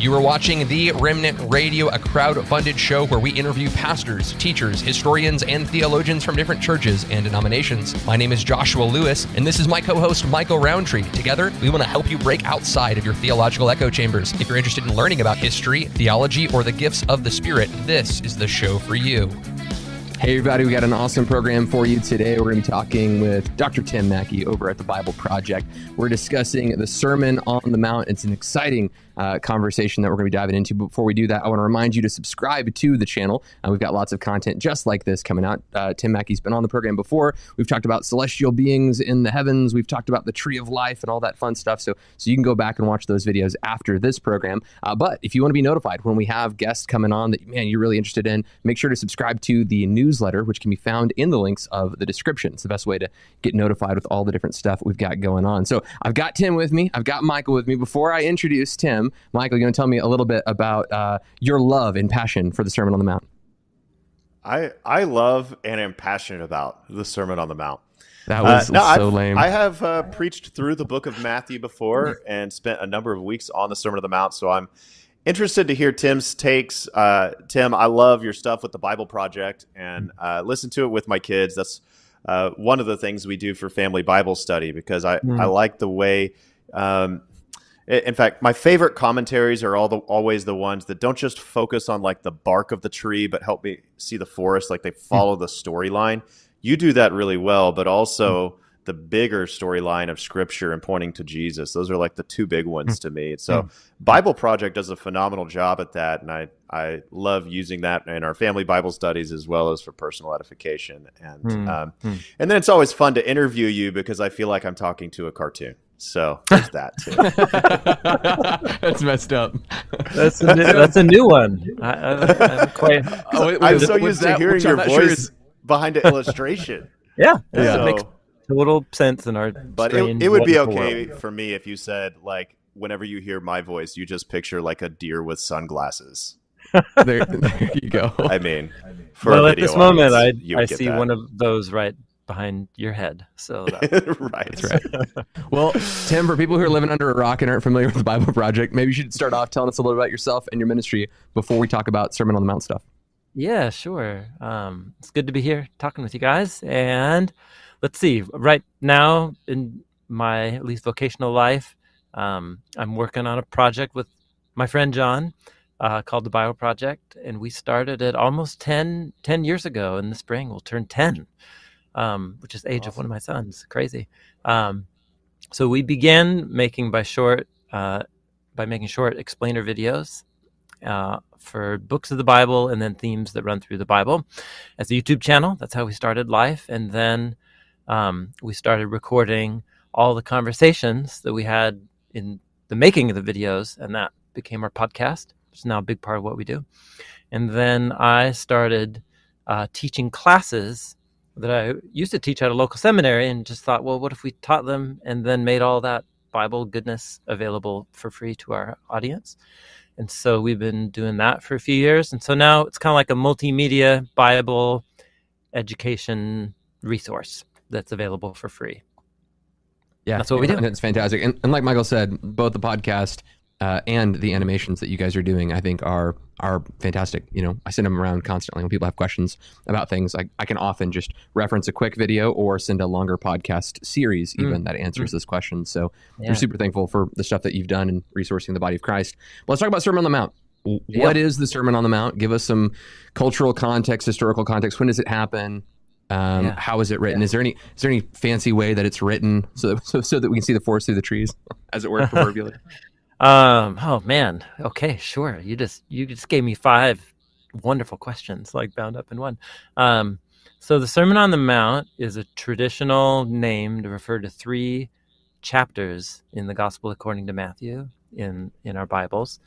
You are watching The Remnant Radio, a crowd-funded show where we interview pastors, teachers, historians, and theologians from different churches and denominations. My name is Joshua Lewis, and this is my co-host Michael Rowntree. Together, we want to help you break outside of your theological echo chambers. If you're interested in learning about history, theology, or the gifts of the Spirit, this is the show for you. Hey, everybody, we got an awesome program for you today. We're going to be talking with Dr. Tim Mackie over at the Bible Project. We're discussing the Sermon on the Mount. It's an exciting uh, conversation that we're going to be diving into. But before we do that, I want to remind you to subscribe to the channel. Uh, we've got lots of content just like this coming out. Uh, Tim Mackie's been on the program before. We've talked about celestial beings in the heavens. We've talked about the tree of life and all that fun stuff. So, so you can go back and watch those videos after this program. Uh, but if you want to be notified when we have guests coming on that, man, you're really interested in, make sure to subscribe to the newsletter, which can be found in the links of the description. It's the best way to get notified with all the different stuff we've got going on. So I've got Tim with me. I've got Michael with me. Before I introduce Tim, Michael, you want to tell me a little bit about uh, your love and passion for the Sermon on the Mount? I I love and am passionate about the Sermon on the Mount. That was uh, no, so I've, lame. I have uh, preached through the book of Matthew before and spent a number of weeks on the Sermon on the Mount, so I'm interested to hear Tim's takes. Uh, Tim, I love your stuff with the Bible Project and uh, listen to it with my kids. That's uh, one of the things we do for family Bible study because I, mm. I like the way. Um, in fact, my favorite commentaries are all the always the ones that don't just focus on like the bark of the tree, but help me see the forest. Like they follow mm. the storyline. You do that really well, but also. Mm the bigger storyline of scripture and pointing to Jesus. Those are like the two big ones hmm. to me. So hmm. Bible Project does a phenomenal job at that and I I love using that in our family Bible studies as well as for personal edification. And mm. Um, mm. and then it's always fun to interview you because I feel like I'm talking to a cartoon. So there's that too. that's messed up. That's a new, that's a new one. I, am quite. Oh, I'm so used that, to hearing your voice sure behind an illustration. Yeah, yeah. So, makes total sense in our. But it, it would be okay world. for me if you said like whenever you hear my voice, you just picture like a deer with sunglasses. there, there you go. I mean, for well, at this moment, I I see that. one of those right behind your head. So that, right, that's right. well, Tim, for people who are living under a rock and aren't familiar with the Bible Project, maybe you should start off telling us a little about yourself and your ministry before we talk about Sermon on the Mount stuff. Yeah, sure. Um, it's good to be here talking with you guys, and let's see. Right now, in my at least vocational life, um, I'm working on a project with my friend John uh, called the Bible Project, and we started it almost 10, 10 years ago. In the spring, we'll turn ten, um, which is the age awesome. of one of my sons. Crazy. Um, so we began making by short uh, by making short explainer videos uh, for books of the Bible and then themes that run through the Bible as a YouTube channel. That's how we started life, and then um, we started recording all the conversations that we had in the making of the videos, and that became our podcast. It's now a big part of what we do. And then I started uh, teaching classes that I used to teach at a local seminary, and just thought, well, what if we taught them and then made all that Bible goodness available for free to our audience? And so we've been doing that for a few years. And so now it's kind of like a multimedia Bible education resource that's available for free. Yeah, that's what we do. And it's fantastic. And, and like Michael said, both the podcast uh, and the animations that you guys are doing, I think are are fantastic. You know, I send them around constantly when people have questions about things. I, I can often just reference a quick video or send a longer podcast series mm. even mm. that answers mm. this question. So yeah. we're super thankful for the stuff that you've done in resourcing the body of Christ. Well, let's talk about Sermon on the Mount. What is the Sermon on the Mount? Give us some cultural context, historical context. When does it happen? Um, yeah. How is it written? Yeah. Is there any is there any fancy way that it's written so that, so, so that we can see the forest through the trees, as it were, proverbially? Um, oh man. Okay, sure. You just you just gave me five wonderful questions, like bound up in one. Um, so the Sermon on the Mount is a traditional name to refer to three chapters in the Gospel according to Matthew in in our Bibles,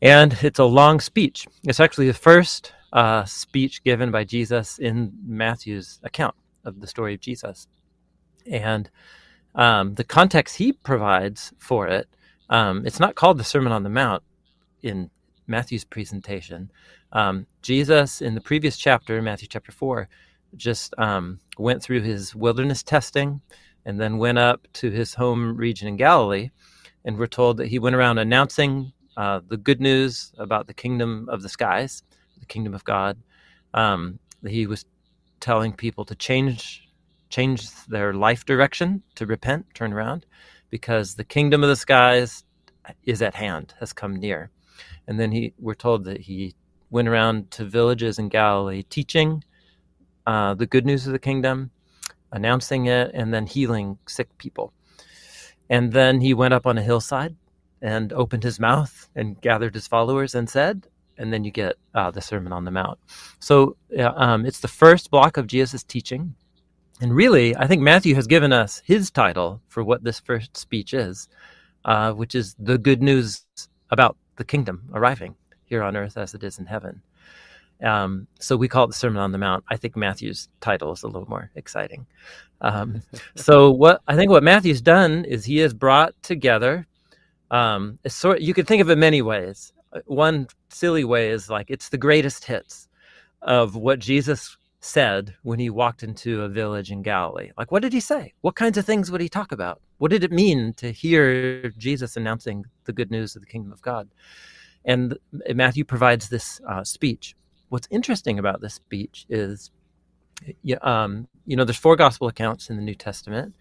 and it's a long speech. It's actually the first uh, speech given by Jesus in Matthew's account of the story of Jesus, and um, the context he provides for it um, it's not called the Sermon on the Mount in Matthew's presentation. Um, Jesus, in the previous chapter, Matthew chapter 4, just um, went through his wilderness testing and then went up to his home region in Galilee. And we're told that he went around announcing uh, the good news about the kingdom of the skies, the kingdom of God. Um, he was telling people to change change their life direction, to repent, turn around because the kingdom of the skies is at hand, has come near. And then he, we're told that he went around to villages in Galilee teaching uh, the good news of the kingdom, announcing it, and then healing sick people. And then he went up on a hillside and opened his mouth and gathered his followers and said, and then you get uh, the Sermon on the Mount. So uh, um, it's the first block of Jesus' teaching. And really, I think Matthew has given us his title for what this first speech is, uh, which is the good news about the kingdom arriving here on earth as it is in heaven. Um, so we call it the Sermon on the Mount. I think Matthew's title is a little more exciting. Um, so what I think what Matthew's done is he has brought together. Um, sort you could think of it many ways. One silly way is like it's the greatest hits of what Jesus said when he walked into a village in Galilee? Like, what did he say? What kinds of things would he talk about? What did it mean to hear Jesus announcing the good news of the kingdom of God? And Matthew provides this uh, speech. What's interesting about this speech is, um, you know, there's four gospel accounts in the New Testament,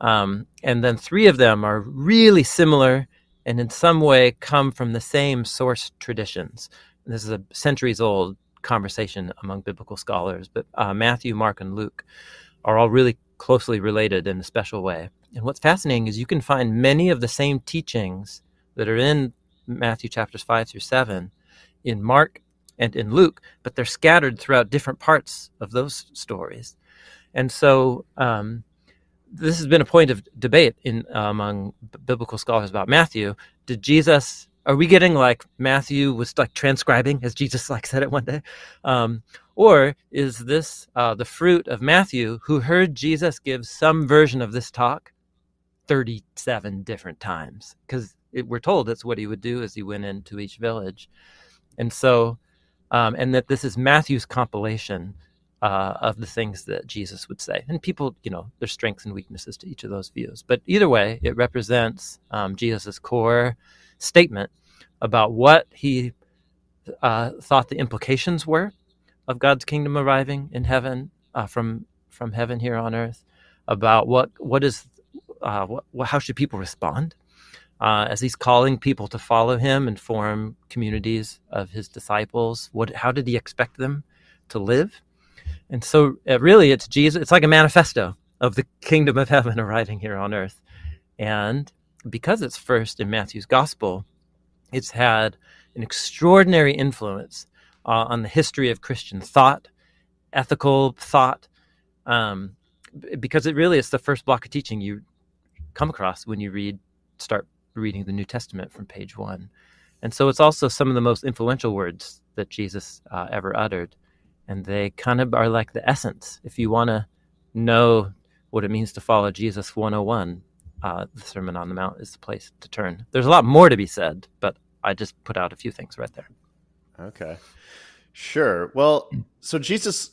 um, and then three of them are really similar and in some way come from the same source traditions. This is a centuries old conversation among biblical scholars, but uh, Matthew, Mark, and Luke are all really closely related in a special way. And what's fascinating is you can find many of the same teachings that are in Matthew chapters 5 through 7 in Mark and in Luke, but they're scattered throughout different parts of those stories. And so um, this has been a point of debate in uh, among b- biblical scholars about Matthew. Did Jesus are we getting like Matthew was like transcribing as Jesus like said it one day, um, or is this uh, the fruit of Matthew who heard Jesus give some version of this talk thirty-seven different times? Because we're told that's what he would do as he went into each village, and so, um, and that this is Matthew's compilation uh, of the things that Jesus would say. And people, you know, there's strengths and weaknesses to each of those views. But either way, it represents um, Jesus' core statement about what he uh, thought the implications were of God's kingdom arriving in heaven uh, from from heaven here on earth, about what what is uh, what, how should people respond uh, as he's calling people to follow him and form communities of his disciples. What how did he expect them to live? And so, uh, really, it's Jesus. It's like a manifesto of the kingdom of heaven arriving here on earth, and because it's first in Matthew's gospel, it's had an extraordinary influence uh, on the history of Christian thought, ethical thought, um, because it really is the first block of teaching you come across when you read, start reading the New Testament from page one. And so it's also some of the most influential words that Jesus uh, ever uttered. And they kind of are like the essence. If you want to know what it means to follow Jesus 101, uh, the Sermon on the Mount is the place to turn. There's a lot more to be said, but I just put out a few things right there. Okay. Sure. Well, so Jesus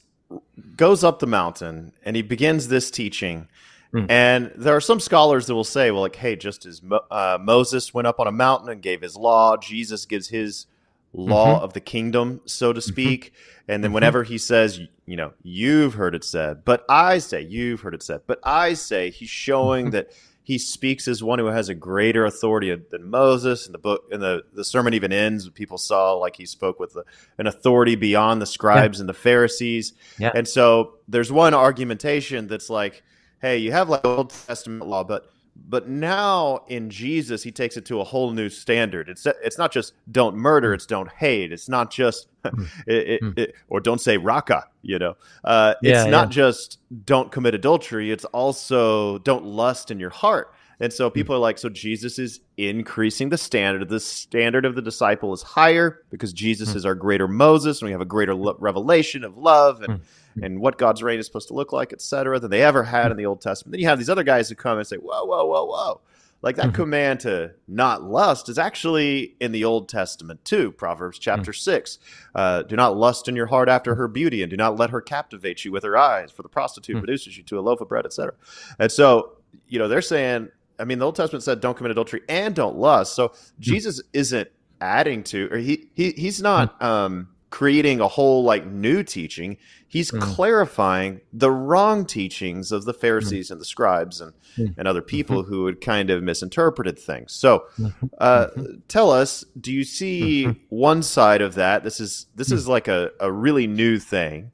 goes up the mountain and he begins this teaching. Mm. And there are some scholars that will say, well, like, hey, just as Mo- uh, Moses went up on a mountain and gave his law, Jesus gives his law mm-hmm. of the kingdom, so to mm-hmm. speak. Mm-hmm. And then mm-hmm. whenever he says, you know, you've heard it said, but I say, you've heard it said, but I say, he's showing mm-hmm. that he speaks as one who has a greater authority than Moses. And the book and the, the sermon even ends people saw like he spoke with an authority beyond the scribes yeah. and the Pharisees. Yeah. And so there's one argumentation that's like, hey, you have like Old Testament law, but but now in Jesus, he takes it to a whole new standard. It's it's not just don't murder, it's don't hate. It's not just Hmm. it, it, Hmm. it- or don't say raka. You know, uh, Yeah, it's not yeah. just don't commit adultery. It's also don't lust in your heart. And so people are like, so Jesus is increasing the standard. The standard of the disciple is higher because Jesus Hmm. is our greater Moses, and we have a greater lo- revelation of love and Hmm. and what God's reign is supposed to look like, et cetera, than they ever had in the Old Testament. Then you have these other guys who come and say, whoa, whoa, whoa, whoa. Like that command to not lust is actually in the Old Testament too. Proverbs chapter six. Uh, do not lust in your heart after her beauty, and do not let her captivate you with her eyes, for the prostitute reduces you to a loaf of bread, etc. And so, you know, they're saying, I mean, the Old Testament said don't commit adultery and don't lust. So Jesus isn't adding to, or he, he he's not um, creating a whole like new teaching. He's Mm. clarifying the wrong teachings of the Pharisees and the scribes and Mm. and other people who had kind of misinterpreted things. So, Mhm. uh, tell us, do you see one side of that? This is this Mm. is like a, a really new thing,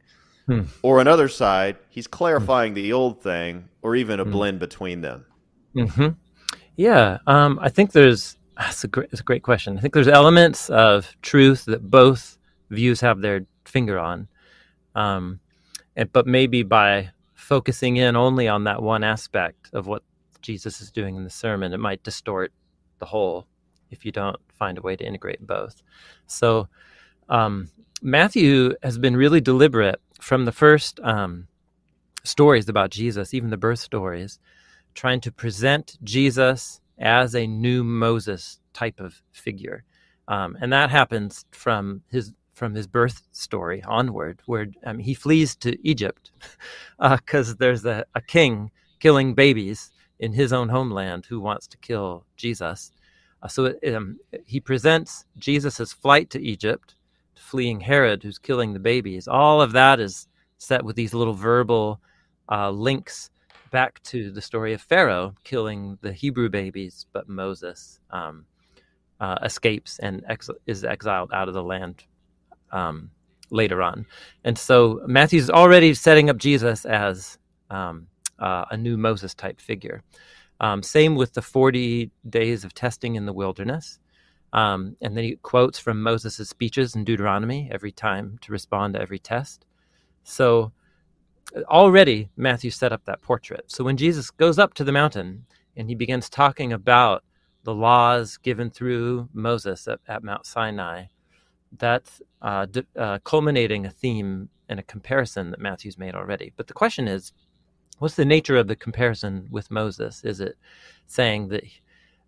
Mm. or another side, he's clarifying the old thing, or even a Mm. blend between them. Hmm Yeah, um, I think there's that's a great, it's a great question. I think there's elements of truth that both views have their finger on, um, and, but maybe by focusing in only on that one aspect of what Jesus is doing in the sermon, it might distort the whole if you don't find a way to integrate both. So um, Matthew has been really deliberate from the first um, stories about Jesus, even the birth stories trying to present Jesus as a new Moses type of figure, um, and that happens from his from his birth story onward, where um, he flees to Egypt because there's a, a king killing babies in his own homeland who wants to kill Jesus. Uh, so it, um, he presents Jesus' flight to Egypt, fleeing Herod, who's killing the babies. All of that is set with these little verbal uh, links back to the story of Pharaoh killing the Hebrew babies, but Moses um, uh, escapes and ex- is exiled out of the land um, later on. And so Matthew's already setting up Jesus as um, uh, a new Moses type figure. Um, same with the 40 days of testing in the wilderness. Um, and then he quotes from Moses' speeches in Deuteronomy every time to respond to every test. So already Matthew set up that portrait. So when Jesus goes up to the mountain and he begins talking about the laws given through Moses at, at Mount Sinai, that's uh, d- uh, culminating a theme and a comparison that Matthew's made already. But the question is, what's the nature of the comparison with Moses? Is it saying that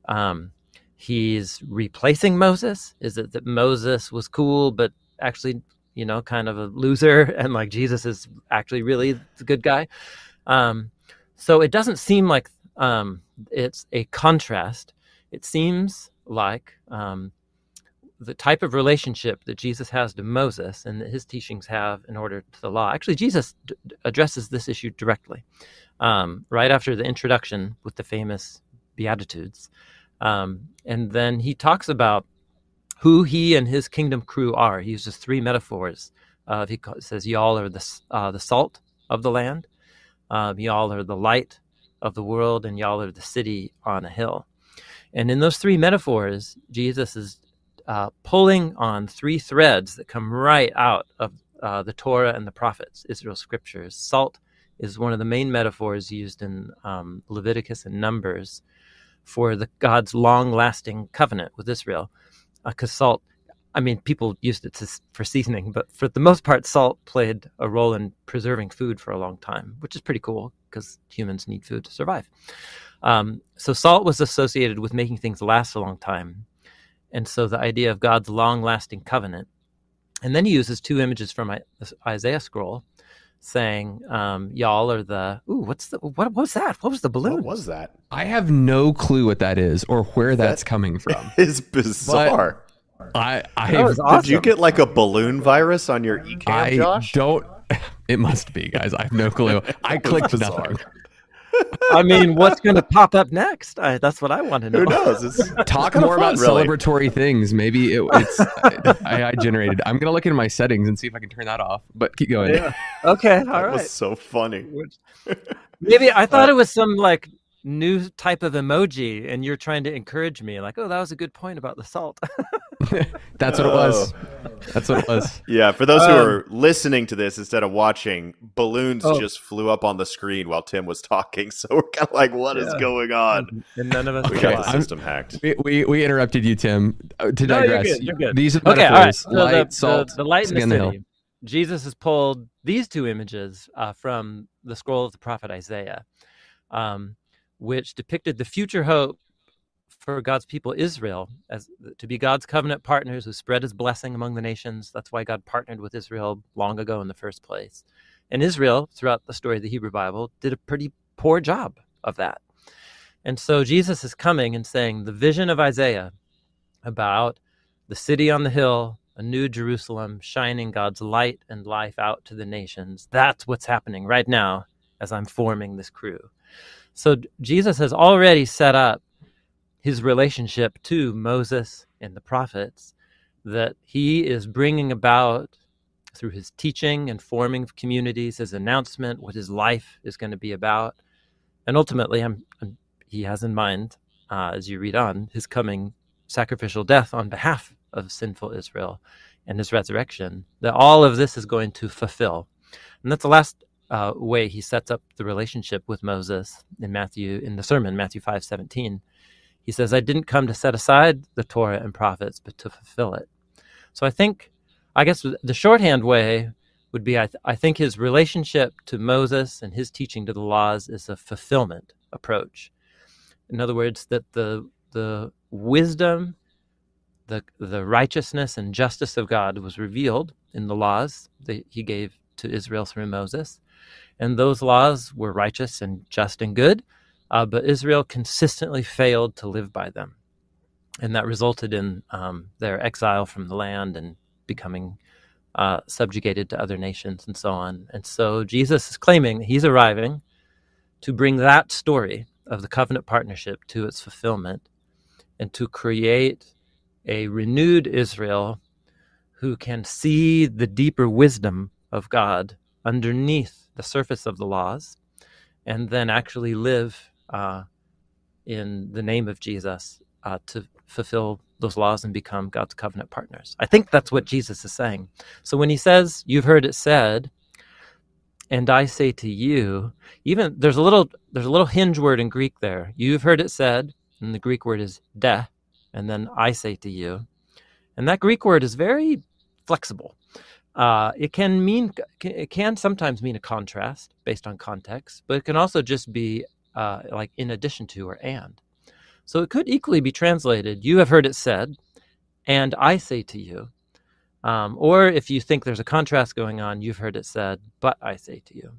um, he's replacing Moses? Is it that Moses was cool, but actually, you know, kind of a loser, and like Jesus is actually really the good guy? Um, so it doesn't seem like um, it's a contrast. It seems like um, the type of relationship that Jesus has to Moses and that his teachings have in order to the law. Actually, Jesus d- addresses this issue directly um, right after the introduction with the famous Beatitudes. Um, and then he talks about who he and his kingdom crew are. He uses three metaphors. Uh, he says, Y'all are the, uh, the salt of the land, um, y'all are the light of the world, and y'all are the city on a hill. And in those three metaphors, Jesus is uh, pulling on three threads that come right out of uh, the Torah and the prophets, Israel's scriptures. Salt is one of the main metaphors used in um, Leviticus and Numbers for the God's long-lasting covenant with Israel. Because salt, I mean, people used it to, for seasoning, but for the most part, salt played a role in preserving food for a long time, which is pretty cool because humans need food to survive. Um, so salt was associated with making things last a long time. And so the idea of God's long lasting covenant. And then he uses two images from Isaiah scroll saying, um, Y'all are the, ooh, what's the, what, what was that? What was the balloon? What was that? I have no clue what that is or where that's That- coming from. It's bizarre. I I, That was awesome. Did you get like a balloon virus on your eCam, I Josh? don't. It must be, guys. I have no clue. I clicked bizarre. nothing. I mean, what's going to pop up next? I, that's what I want to know. Who knows? It's Talk kinda more about really. celebratory things. Maybe it, it's I, I generated. I'm gonna look into my settings and see if I can turn that off. But keep going. Yeah. Okay, all That right. was so funny. Maybe I thought it was some like new type of emoji, and you're trying to encourage me, like, "Oh, that was a good point about the salt." That's what it was. That's what it was. Yeah, for those who Um, are listening to this instead of watching, balloons Oh. just flew up on the screen while Tim was talking. So we're kind of like, what is Yeah. going on? and none of us. We Okay, got the system hacked. We, we, we interrupted you, Tim. Uh, To No, you're good, you're good. these are Okay, all right. So light, the, salt, the, the light in city the on the hill. Jesus has pulled these two images uh, from the scroll of the prophet Isaiah, um, which depicted the future hope for God's people Israel as to be God's covenant partners who spread His blessing among the nations. That's why God partnered with Israel long ago in the first place. And Israel, throughout the story of the Hebrew Bible, did a pretty poor job of that. And so Jesus is coming and saying the vision of Isaiah about the city on the hill, a new Jerusalem, shining God's light and life out to the nations. That's what's happening right now as I'm forming this crew. So Jesus has already set up his relationship to Moses and the prophets that he is bringing about through his teaching and forming of communities, his announcement, what his life is going to be about. And ultimately, I'm, I'm- he has in mind, uh, as you read on, his coming sacrificial death on behalf of sinful Israel and his resurrection, that all of this is going to fulfill. And that's the last uh, way he sets up the relationship with Moses in Matthew, in the sermon, Matthew 5 17. He says, I didn't come to set aside the Torah and prophets, but to fulfill it. So I think, I guess the shorthand way would be I, th- I think his relationship to Moses and his teaching to the laws is a fulfillment approach. In other words, that the the wisdom, the the righteousness and justice of God was revealed in the laws that he gave to Israel through Moses, and those laws were righteous and just and good, uh, but Israel consistently failed to live by them, and that resulted in um, their exile from the land and becoming uh, subjugated to other nations and so on. And so Jesus is claiming that he's arriving to bring that story of the covenant partnership to its fulfillment and to create a renewed Israel who can see the deeper wisdom of God underneath the surface of the laws and then actually live uh, in the name of Jesus uh, to fulfill those laws and become God's covenant partners. I think that's what Jesus is saying. So when he says, You've heard it said, and I say to you, even there's a little there's a little hinge word in Greek there. You've heard it said, and the Greek word is de, and then I say to you. And that Greek word is very flexible. Uh, it can mean it can sometimes mean a contrast based on context, but it can also just be uh, like in addition to or and. So it could equally be translated, "You have heard it said, and I say to you." Um, or if you think there's a contrast going on, you've heard it said, but I say to you.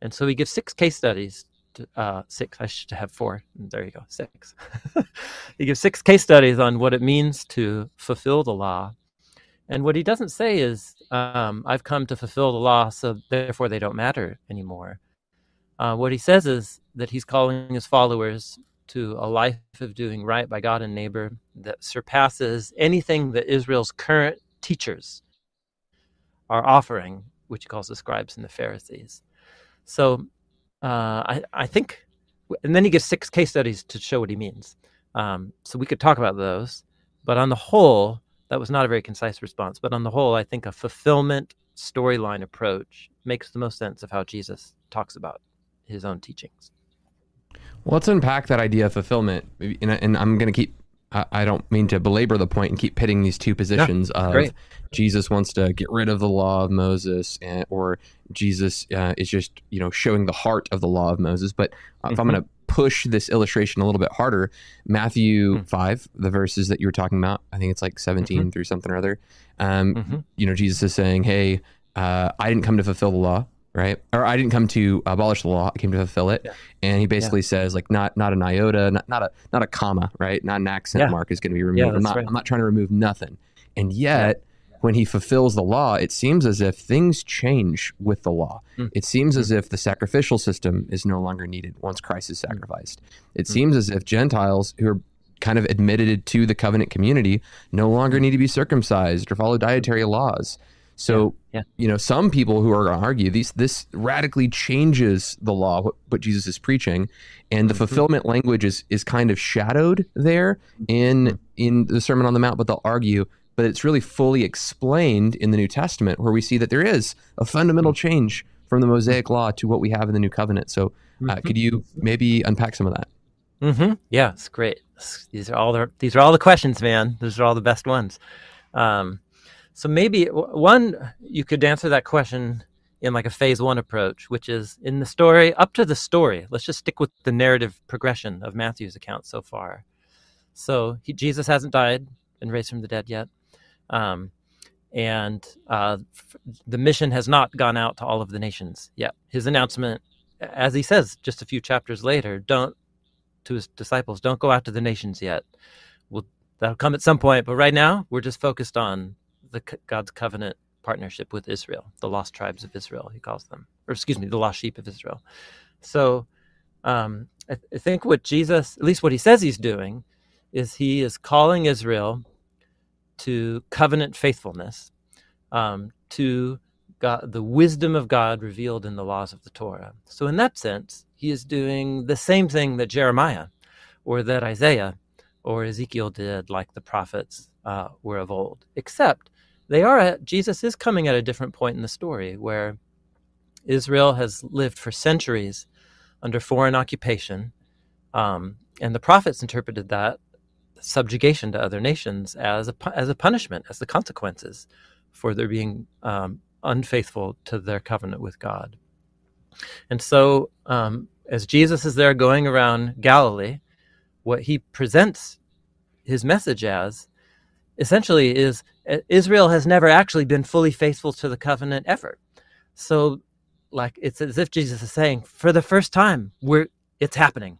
And so we give six case studies. To, uh, six, I should have four. There you go, six. he gives six case studies on what it means to fulfill the law. And what he doesn't say is, um, I've come to fulfill the law, so therefore they don't matter anymore. Uh, what he says is that he's calling his followers to a life of doing right by God and neighbor that surpasses anything that Israel's current teachers are offering, which he calls the scribes and the Pharisees. So uh, I, I think, and then he gives six case studies to show what he means. Um, so we could talk about those, but on the whole, that was not a very concise response. But on the whole, I think a fulfillment storyline approach makes the most sense of how Jesus talks about his own teachings. Well, let's unpack that idea of fulfillment. And, I'm going to keep, I, I don't mean to belabor the point and keep pitting these two positions of great. Jesus wants to get rid of the law of Moses and, or Jesus uh, is just, you know, showing the heart of the law of Moses. But uh, if I'm Mhm. going to push this illustration a little bit harder, Matthew Mm. 5, the verses that you were talking about, I think it's like 17 through something or other. Um, Mhm. You know, Jesus is saying, hey, uh, I didn't come to fulfill the law. Right, or I didn't come to abolish the law; I came to fulfill it. Yeah. And he basically says, like, not not an iota, not, not a not a comma, right? Not an accent Yeah. mark is going to be removed. I'm not right. I'm not trying to remove nothing. And yet, when he fulfills the law, it seems as if things change with the law. Mm. It seems as if the sacrificial system is no longer needed once Christ is sacrificed. It Mm. seems as if Gentiles who are kind of admitted to the covenant community no longer need to be circumcised or follow dietary laws. So, Yeah, yeah. you know, some people who are going to argue these this radically changes the law, what, what Jesus is preaching, and the Mhm. fulfillment language is is kind of shadowed there in in the Sermon on the Mount. But they'll argue, but it's really fully explained in the New Testament, where we see that there is a fundamental change from the Mosaic law to what we have in the New Covenant. So, uh, could you maybe unpack some of that? Mm-hmm. Yeah, it's great. These are all the these are all the questions, man. Those are all the best ones. Um, so maybe one you could answer that question in like a phase one approach, which is in the story up to the story. Let's just stick with the narrative progression of Matthew's account so far. So he, Jesus hasn't died and raised from the dead yet, um, and uh, the mission has not gone out to all of the nations yet. His announcement, as he says just a few chapters later, don't to his disciples, don't go out to the nations yet. We'll, that'll come at some point, but right now we're just focused on the God's covenant partnership with Israel, the lost tribes of Israel, he calls them, or excuse me, the lost sheep of Israel. So um, I, I think what Jesus, at least what he says he's doing, is he is calling Israel to covenant faithfulness, um, to God, the wisdom of God revealed in the laws of the Torah. So, in that sense, he is doing the same thing that Jeremiah or that Isaiah or Ezekiel did, like the prophets uh, were of old, except they are at, Jesus is coming at a different point in the story where Israel has lived for centuries under foreign occupation. Um, and the prophets interpreted that subjugation to other nations as a, as a punishment, as the consequences for their being um, unfaithful to their covenant with God. And so, um, as Jesus is there going around Galilee, what he presents his message as essentially is Israel has never actually been fully faithful to the covenant ever. So, like it's as if Jesus is saying, for the first time, we're it's happening.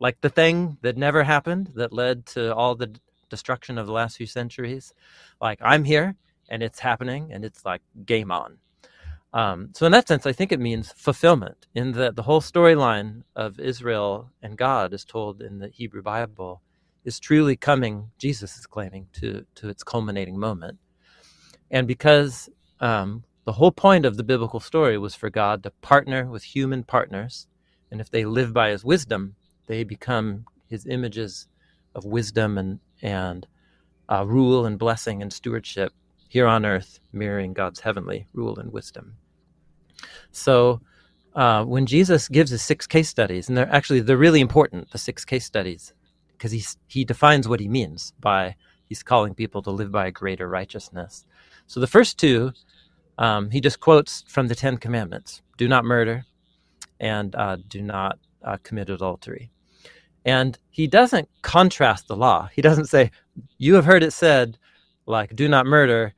Like the thing that never happened that led to all the destruction of the last few centuries. Like I'm here and it's happening and it's like game on. Um, so in that sense, I think it means fulfillment in that the whole storyline of Israel and God is told in the Hebrew Bible is truly coming. Jesus is claiming to to its culminating moment, and because um, the whole point of the biblical story was for God to partner with human partners, and if they live by His wisdom, they become His images of wisdom and and uh, rule and blessing and stewardship here on earth, mirroring God's heavenly rule and wisdom. So, uh, when Jesus gives his six case studies, and they're actually they're really important, the six case studies, because he he defines what he means by he's calling people to live by a greater righteousness. So the first two, um, he just quotes from the Ten Commandments: "Do not murder," and uh, "Do not uh, commit adultery." And he doesn't contrast the law. He doesn't say, "You have heard it said, like, do not murder,"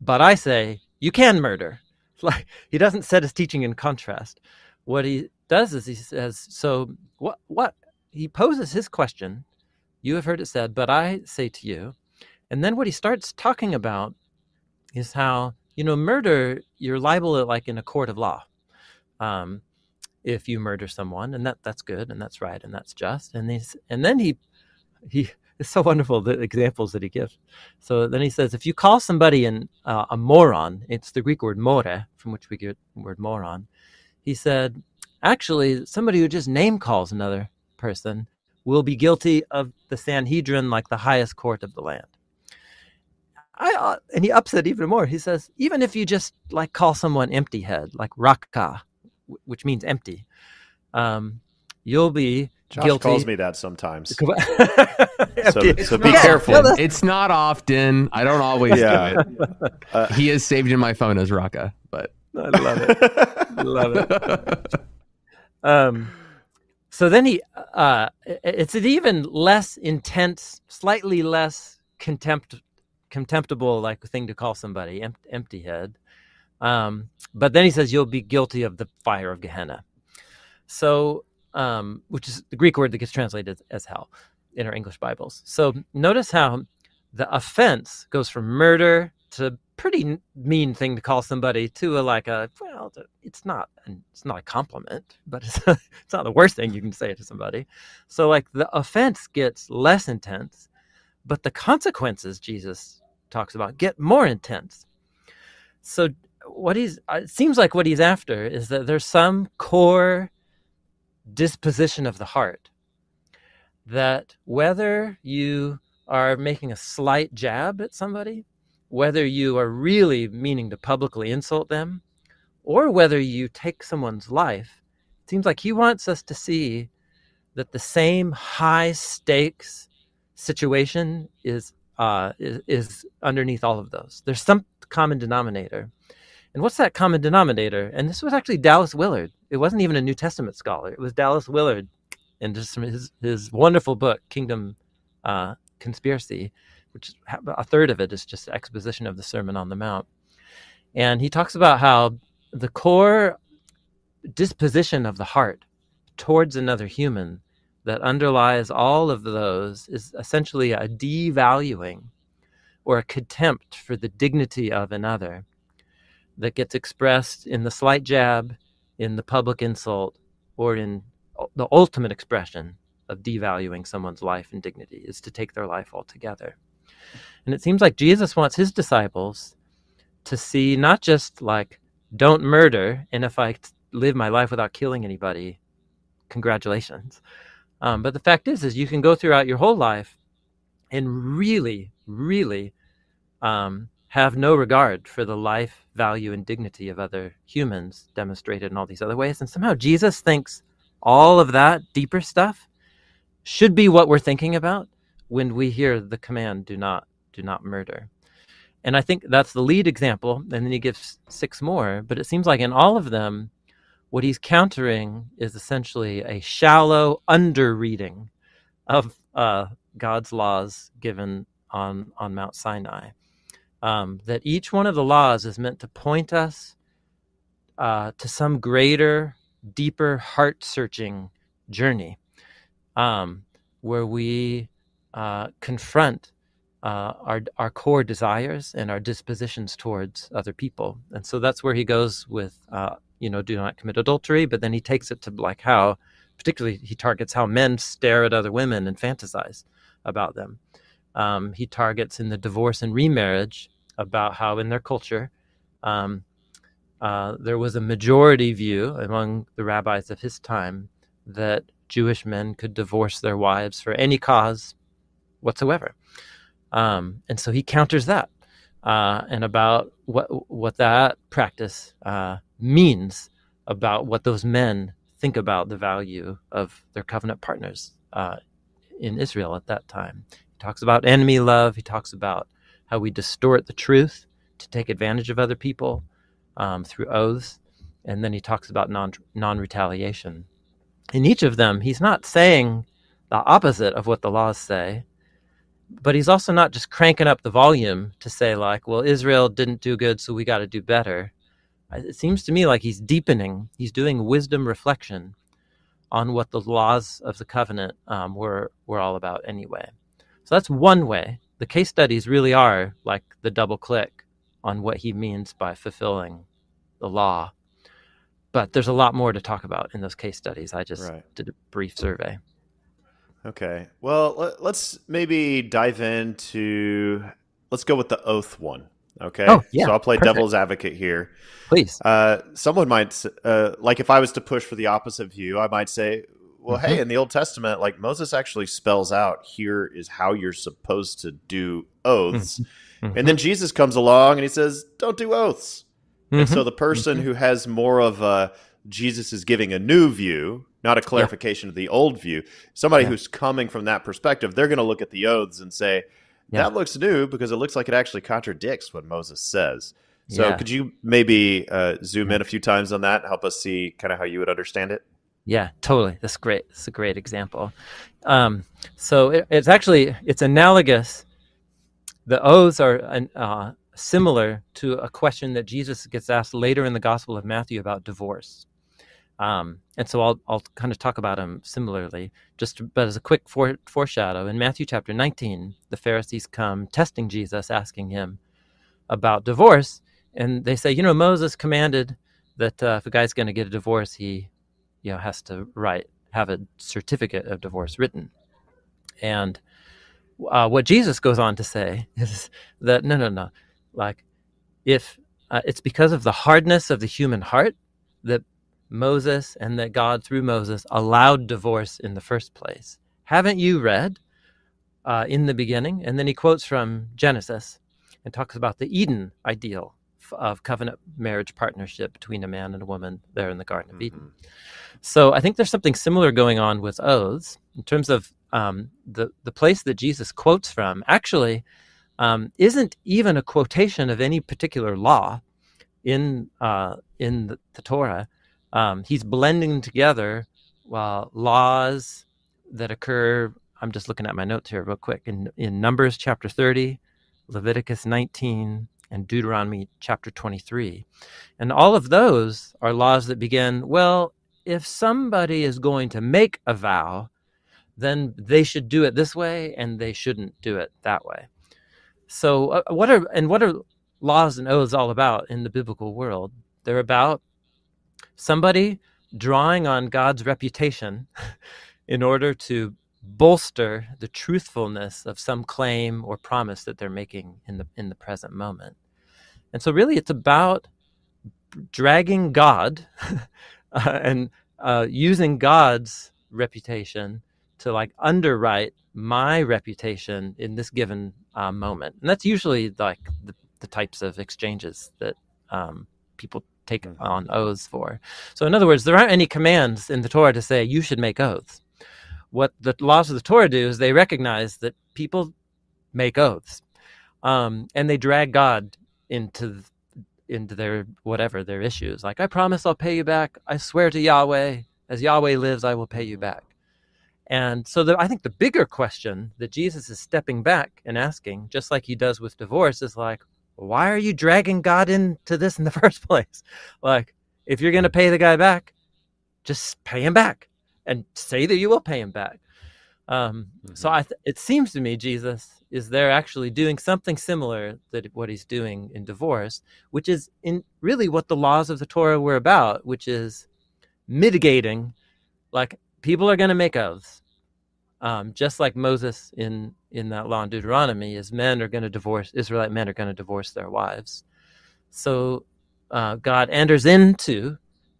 but I say, "You can murder." Like he doesn't set his teaching in contrast. What he does is he says, "So what? What?" He poses his question. You have heard it said, but I say to you. And then what he starts talking about is how you know murder you're liable like in a court of law. Um, if you murder someone, and that that's good, and that's right, and that's just, and he's and then he he it's so wonderful the examples that he gives. So then he says, if you call somebody an, uh, a moron, it's the Greek word more, from which we get the word moron. He said, actually, somebody who just name calls another person will be guilty of the Sanhedrin, like the highest court of the land. I, uh, and he ups it even more. He says, even if you just like call someone empty head, like raka, which means empty, um, you'll be Josh guilty. calls me that sometimes. so, So, so be Yeah, careful. no, It's not often. I don't always Yeah. do it. Uh, He is saved in my phone as Raka, but I love it. love it. Um, so then he, uh, it's an even less intense, slightly less contempt, contemptible like thing to call somebody em- empty head. Um, but then he says you'll be guilty of the fire of Gehenna. So, um, which is the Greek word that gets translated as hell in our English Bibles. So notice how the offense goes from murder to pretty mean thing to call somebody to a like a well it's not it's not a compliment but it's, it's not the worst thing you can say to somebody so like the offense gets less intense but the consequences jesus talks about get more intense so what he's uh, it seems like what he's after is that there's some core disposition of the heart that whether you are making a slight jab at somebody, whether you are really meaning to publicly insult them, or whether you take someone's life, it seems like he wants us to see that the same high stakes situation is uh, is, is underneath all of those. There's some common denominator. And what's that common denominator? And this was actually Dallas Willard. It wasn't even a New Testament scholar. It was Dallas Willard in just his, his wonderful book, Kingdom uh, Conspiracy, which a third of it is just exposition of the Sermon on the Mount. And he talks about how the core disposition of the heart towards another human that underlies all of those is essentially a devaluing or a contempt for the dignity of another that gets expressed in the slight jab, in the public insult, or in the ultimate expression of devaluing someone's life and dignity is to take their life altogether. And it seems like Jesus wants his disciples to see not just like, don't murder, and if I live my life without killing anybody, congratulations. Um, but the fact is, is you can go throughout your whole life and really, really um, have no regard for the life, value, and dignity of other humans demonstrated in all these other ways. And somehow Jesus thinks all of that deeper stuff should be what we're thinking about when we hear the command, do not, do not murder. And I think that's the lead example. And then he gives six more. But it seems like in all of them, what he's countering is essentially a shallow under-reading of uh, God's laws given on, on Mount Sinai. Um, that each one of the laws is meant to point us uh, to some greater, deeper, heart searching journey um, where we uh, confront uh, our, our core desires and our dispositions towards other people. And so that's where he goes with uh, you know, do not commit adultery, but then he takes it to like how, particularly, he targets how men stare at other women and fantasize about them. Um, he targets in the divorce and remarriage about how in their culture um, uh, there was a majority view among the rabbis of his time that Jewish men could divorce their wives for any cause whatsoever. Um, and so he counters that uh, and about what what that practice uh, means about what those men think about the value of their covenant partners uh, in Israel at that time. He talks about enemy love. He talks about how we distort the truth to take advantage of other people um, through oaths, and then he talks about non retaliation. In each of them, he's not saying the opposite of what the laws say but he's also not just cranking up the volume to say like well israel didn't do good so we got to do better it seems to me like he's deepening he's doing wisdom reflection on what the laws of the covenant um, were were all about anyway so that's one way the case studies really are like the double click on what he means by fulfilling the law but there's a lot more to talk about in those case studies i just right. did a brief survey Okay. Well, let, us maybe dive into. Let's go with the oath one. Okay. Oh, yeah. So I'll play perfect. devil's advocate here. Please. Uh, someone might, uh, like, if I was to push for the opposite view, I might say, well, mm-hmm. hey, in the Old Testament, like Moses actually spells out here is how you're supposed to do oaths. Mm-hmm. And then Jesus comes along and he says, don't do oaths. Mm-hmm. And so the person mm-hmm. who has more of a Jesus is giving a new view, not a clarification yeah. of the old view. Somebody yeah. who's coming from that perspective, they're going to look at the oaths and say, yeah. that looks new because it looks like it actually contradicts what Moses says. So could you maybe uh, zoom in a few times on that, and help us see kind of how you would understand it? Yeah, totally. That's great. That's a great example. Um, so it, it's actually it's analogous. The oaths are uh, similar to a question that Jesus gets asked later in the Gospel of Matthew about divorce. Um, and so I'll, I'll kind of talk about them similarly, just but as a quick fore, foreshadow. In Matthew chapter 19, the Pharisees come testing Jesus, asking him about divorce. And they say, you know, Moses commanded that uh, if a guy's going to get a divorce, he, you know, has to write, have a certificate of divorce written. And uh, what Jesus goes on to say is that no, no, no, like if uh, it's because of the hardness of the human heart that Moses and that God, through Moses, allowed divorce in the first place. Haven't you read uh, in the beginning? And then he quotes from Genesis and talks about the Eden ideal of covenant marriage partnership between a man and a woman there in the Garden of mm-hmm. Eden. So I think there's something similar going on with oaths in terms of um, the the place that Jesus quotes from. Actually, um, isn't even a quotation of any particular law in uh, in the, the Torah. Um, he's blending together uh, laws that occur. I'm just looking at my notes here real quick. In in Numbers chapter 30, Leviticus 19, and Deuteronomy chapter 23, and all of those are laws that begin. Well, if somebody is going to make a vow, then they should do it this way, and they shouldn't do it that way. So, uh, what are and what are laws and oaths all about in the biblical world? They're about somebody drawing on God's reputation in order to bolster the truthfulness of some claim or promise that they're making in the in the present moment. And so, really, it's about dragging God uh, and uh, using God's reputation to like underwrite my reputation in this given uh, moment. And that's usually like the, the types of exchanges that um, people take mm-hmm. on oaths for. So, in other words, there aren't any commands in the Torah to say you should make oaths. What the laws of the Torah do is they recognize that people make oaths, um, and they drag God into into their whatever their issues. Like, I promise I'll pay you back. I swear to Yahweh, as Yahweh lives, I will pay you back. And so the, I think the bigger question that Jesus is stepping back and asking, just like he does with divorce, is like, why are you dragging God into this in the first place? Like, if you're going to pay the guy back, just pay him back and say that you will pay him back. Um, mm-hmm. So I th- it seems to me Jesus is there actually doing something similar that what he's doing in divorce, which is in really what the laws of the Torah were about, which is mitigating, like people are going to make oaths, um, just like Moses in in that law in Deuteronomy, is men are going to divorce Israelite men are going to divorce their wives. So uh, God enters into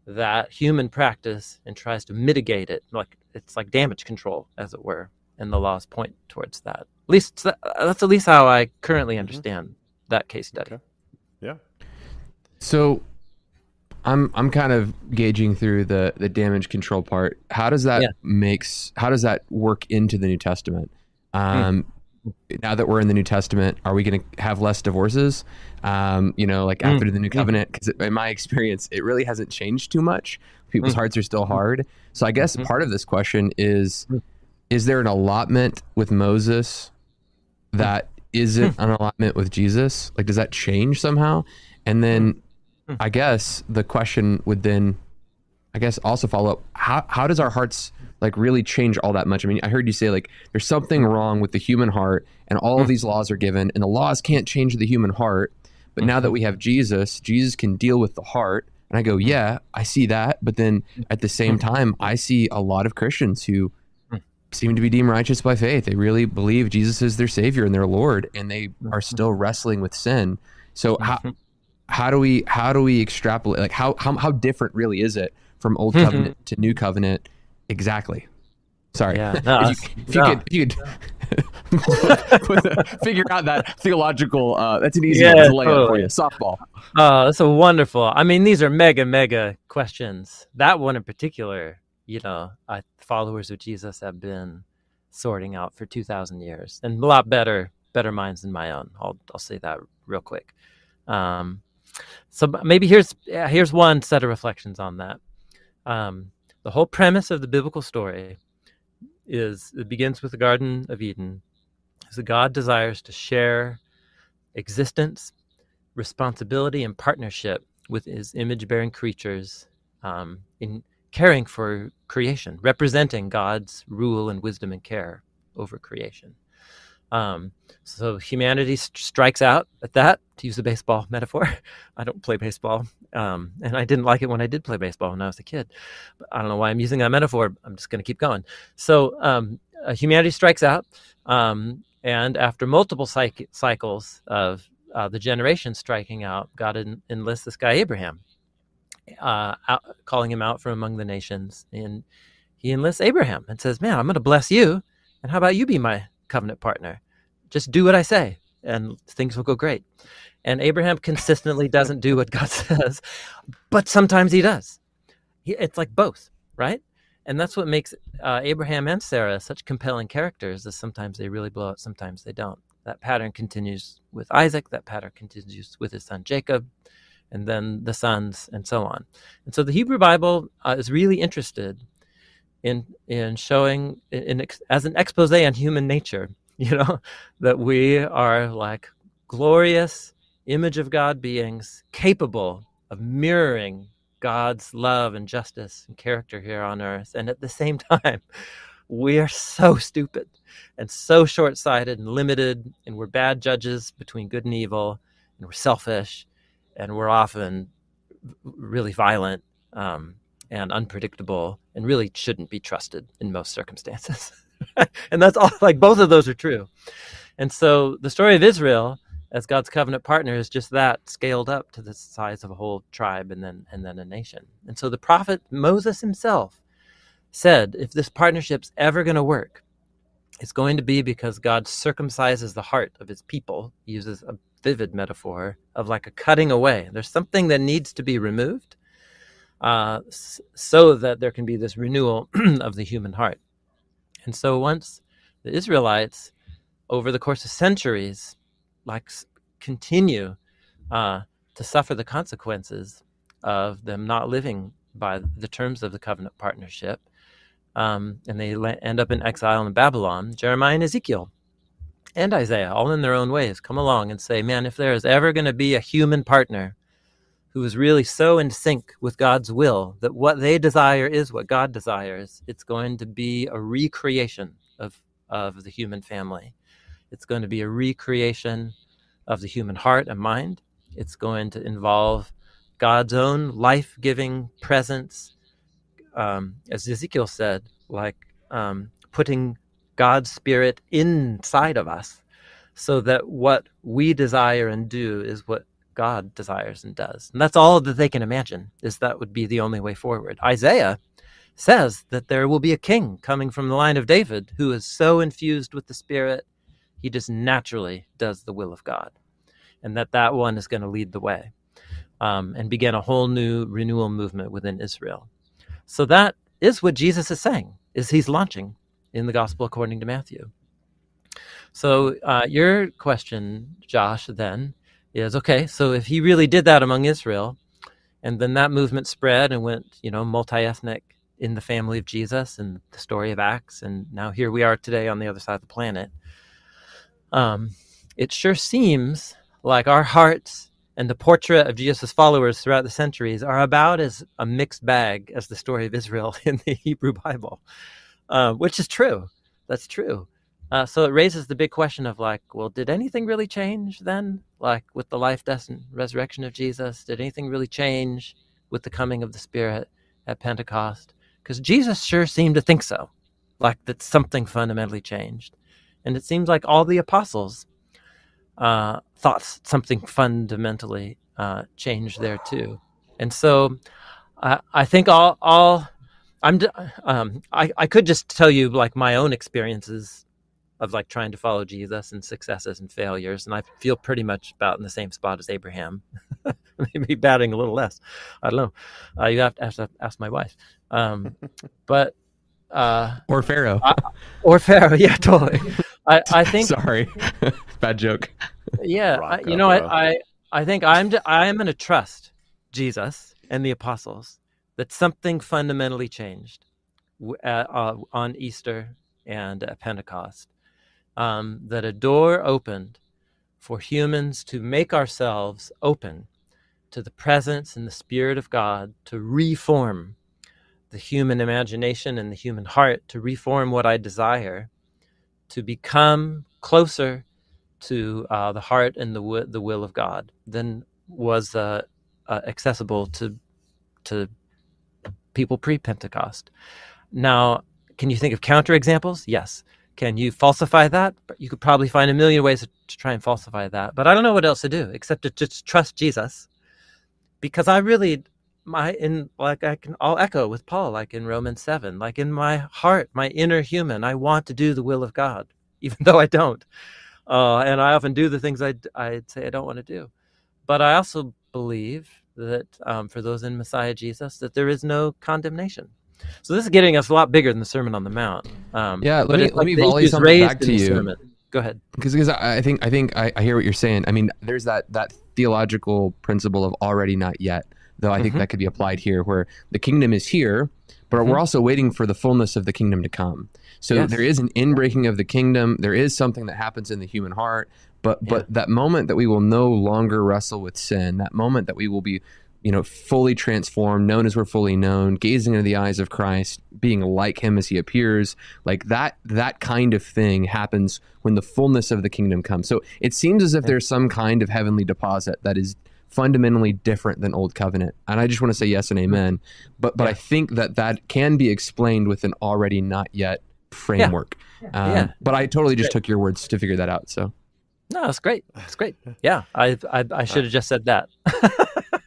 that human practice and tries to mitigate it, like it's like damage control, as it were, and the laws point towards that. At least that's at least how I currently mm-hmm. understand mm-hmm. that case study. Okay. Yeah. So I'm I'm kind of gauging through the the damage control part. How does that yeah. makes how does that work into the New Testament? Um, mm. Now that we're in the New Testament, are we going to have less divorces? Um, you know, like after mm. the New Covenant, because in my experience, it really hasn't changed too much. People's mm. hearts are still hard. So I guess mm-hmm. part of this question is: mm. Is there an allotment with Moses that isn't an allotment with Jesus? Like, does that change somehow? And then Hmm. I guess the question would then, I guess, also follow up: how how does our hearts like really change all that much? I mean, I heard you say like there's something wrong with the human heart, and all of hmm. these laws are given, and the laws can't change the human heart. But now that mm-hmm. we have Jesus, Jesus can deal with the heart. And I go, mm. yeah, I see that. But then mm. at the same mm. time, I see a lot of Christians who seem to be deemed righteous by faith. They really believe Jesus is their Savior and their Lord, and they are mm-hmm. still wrestling with sin. So, how, mm-hmm. how do we how do we extrapolate like how how, how different really is it from old mm-hmm. covenant to new covenant exactly. Sorry. Yeah, no, if, you, if no. you, could, if you could figure out that theological uh, that's an easy yeah, one to lay totally. for you. Softball. Oh that's a wonderful i mean these are mega mega questions. That one in particular you know I, followers of jesus have been sorting out for 2000 years and a lot better better minds than my own. I'll, I'll say that real quick. Um, so maybe here's here's one set of reflections on that. Um, the whole premise of the biblical story is it begins with the Garden of Eden. So God desires to share existence, responsibility, and partnership with His image-bearing creatures um, in caring for creation, representing God's rule and wisdom and care over creation. Um, so humanity st- strikes out at that, to use a baseball metaphor. I don't play baseball, um, and I didn't like it when I did play baseball when I was a kid. But I don't know why I'm using that metaphor. I'm just going to keep going. So um, uh, humanity strikes out, um, and after multiple cycles of uh, the generation striking out, God en- enlists this guy Abraham, uh, out, calling him out from among the nations, and he enlists Abraham and says, "Man, I'm going to bless you, and how about you be my covenant partner? Just do what I say, and things will go great." And Abraham consistently doesn't do what God says, but sometimes he does. He, it's like both, right? And that's what makes uh, Abraham and Sarah such compelling characters. Is sometimes they really blow out, sometimes they don't. That pattern continues with Isaac. That pattern continues with his son Jacob, and then the sons, and so on. And so the Hebrew Bible uh, is really interested in in showing in, in as an expose on human nature. You know that we are like glorious image of God beings capable of mirroring God's love and justice and character here on earth. And at the same time, we are so stupid and so short sighted and limited, and we're bad judges between good and evil, and we're selfish, and we're often really violent um, and unpredictable, and really shouldn't be trusted in most circumstances. and that's all, like, both of those are true. And so the story of Israel as God's covenant partner is just that scaled up to the size of a whole tribe and then and then a nation. And so the prophet Moses himself said, if this partnership's ever going to work, it's going to be because God circumcises the heart of his people. He uses a vivid metaphor of like a cutting away. There's something that needs to be removed uh, so that there can be this renewal of the human heart. And so once the Israelites, over the course of centuries, like continue uh, to suffer the consequences of them not living by the terms of the covenant partnership, um, and they end up in exile in Babylon. Jeremiah and Ezekiel and Isaiah, all in their own ways, come along and say, "Man, if there is ever going to be a human partner who is really so in sync with God's will that what they desire is what God desires, it's going to be a recreation of of the human family." It's going to be a recreation of the human heart and mind. It's going to involve God's own life giving presence, um, as Ezekiel said, like um, putting God's Spirit inside of us so that what we desire and do is what God desires and does. And that's all that they can imagine, is that would be the only way forward. Isaiah says that there will be a king coming from the line of David who is so infused with the Spirit he just naturally does the will of God, and that that one is going to lead the way um, and begin a whole new renewal movement within Israel. So that is what Jesus is saying. Is he's launching in the Gospel according to Matthew. So uh, your question, Josh, then is okay. So if he really did that among Israel, and then that movement spread and went, you know, multi-ethnic in the family of Jesus and the story of Acts, and now here we are today on the other side of the planet um, it sure seems like our hearts and the portrait of Jesus' followers throughout the centuries are about as a mixed bag as the story of Israel in the Hebrew Bible, uh, which is true. That's true. Uh, so it raises the big question of like, well, did anything really change then? Like with the life, death, and resurrection of Jesus, did anything really change with the coming of the Spirit at Pentecost? Because Jesus sure seemed to think so, like that something fundamentally changed. And it seems like all the apostles uh, thought something fundamentally uh, changed there too. And so uh, I think all, all I'm, um, I, I could just tell you like my own experiences of like trying to follow Jesus and successes and failures. And I feel pretty much about in the same spot as Abraham, maybe batting a little less. I don't know. Uh, you have to, have to ask my wife. Um, but uh, or Pharaoh, I, or Pharaoh. Yeah, totally. I, I think. Sorry, bad joke. Yeah, I, you know, I, I, I think I'm I am going to trust Jesus and the apostles that something fundamentally changed at, uh, on Easter and at Pentecost. Um, that a door opened for humans to make ourselves open to the presence and the Spirit of God to reform the human imagination and the human heart to reform what I desire, to become closer to uh, the heart and the w- the will of God than was uh, uh, accessible to to people pre Pentecost. Now, can you think of counterexamples? Yes. Can you falsify that? You could probably find a million ways to try and falsify that. But I don't know what else to do except to just trust Jesus, because I really my in like I can I'll echo with Paul like in Romans 7 like in my heart my inner human I want to do the will of God even though I don't. Uh, and I often do the things I I say I don't want to do. But I also believe that um, for those in Messiah Jesus that there is no condemnation. So this is getting us a lot bigger than the Sermon on the Mount um, yeah let me like let me volley something back to you. sermon. go ahead. Because because I think I think I, I hear what you're saying. I mean there's that that theological principle of already not yet though I think mm-hmm. that could be applied here, where the kingdom is here, but mm-hmm. we're also waiting for the fullness of the kingdom to come. So yes. there is an inbreaking of the kingdom. There is something that happens in the human heart, but yeah. but that moment that we will no longer wrestle with sin, that moment that we will be, you know, fully transformed, known as we're fully known, gazing into the eyes of Christ, being like Him as He appears, like that that kind of thing happens when the fullness of the kingdom comes. So it seems as if there's some kind of heavenly deposit that is fundamentally different than old covenant and i just want to say yes and amen but but yeah. i think that that can be explained with an already not yet framework yeah. Um, yeah. but i totally just took your words to figure that out so no that's great that's great yeah i i, I should have just said that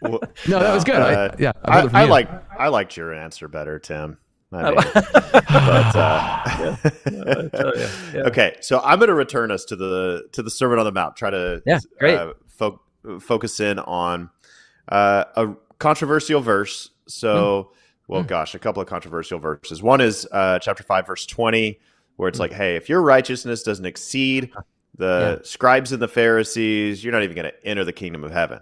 well, no that was good uh, I, yeah I, I like i liked your answer better tim I mean, but, uh, yeah. Yeah. okay, so I'm going to return us to the to the Sermon on the Mount. Try to yeah, great. Uh, fo- focus in on uh, a controversial verse. So, mm. well, mm. gosh, a couple of controversial verses. One is uh, chapter 5, verse 20, where it's mm. like, hey, if your righteousness doesn't exceed the yeah. scribes and the Pharisees, you're not even going to enter the kingdom of heaven.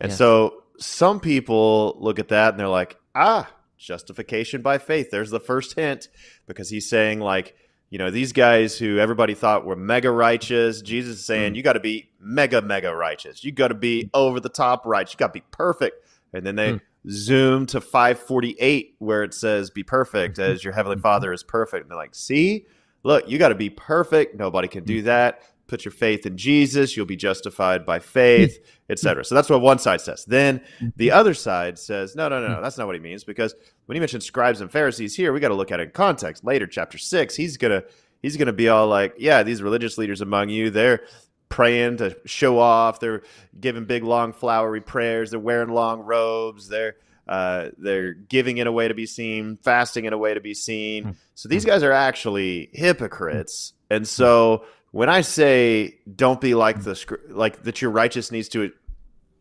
And yeah. so some people look at that and they're like, ah, justification by faith. There's the first hint because he's saying, like, you know, these guys who everybody thought were mega righteous, Jesus is saying, mm. you got to be mega, mega righteous. You got to be over the top righteous. You got to be perfect. And then they mm. zoom to 548 where it says, be perfect mm-hmm. as your heavenly mm-hmm. father is perfect. And they're like, see, look, you got to be perfect. Nobody can do mm. that put your faith in Jesus, you'll be justified by faith, etc. So that's what one side says. Then the mm-hmm. other side says, no, no, no, no, mm. that's not what he means because when he mentions scribes and Pharisees here, we got to look at it in context. Later, chapter six, he's gonna he's gonna be all like, yeah, these religious leaders among you, they're praying to show off, they're giving big long flowery prayers, they're wearing long robes, they're uh, they're giving in a way to be seen, fasting in a way to be seen. Mm. So these mm. guys are actually hypocrites. And so when I say don't be like the like that, your righteous needs to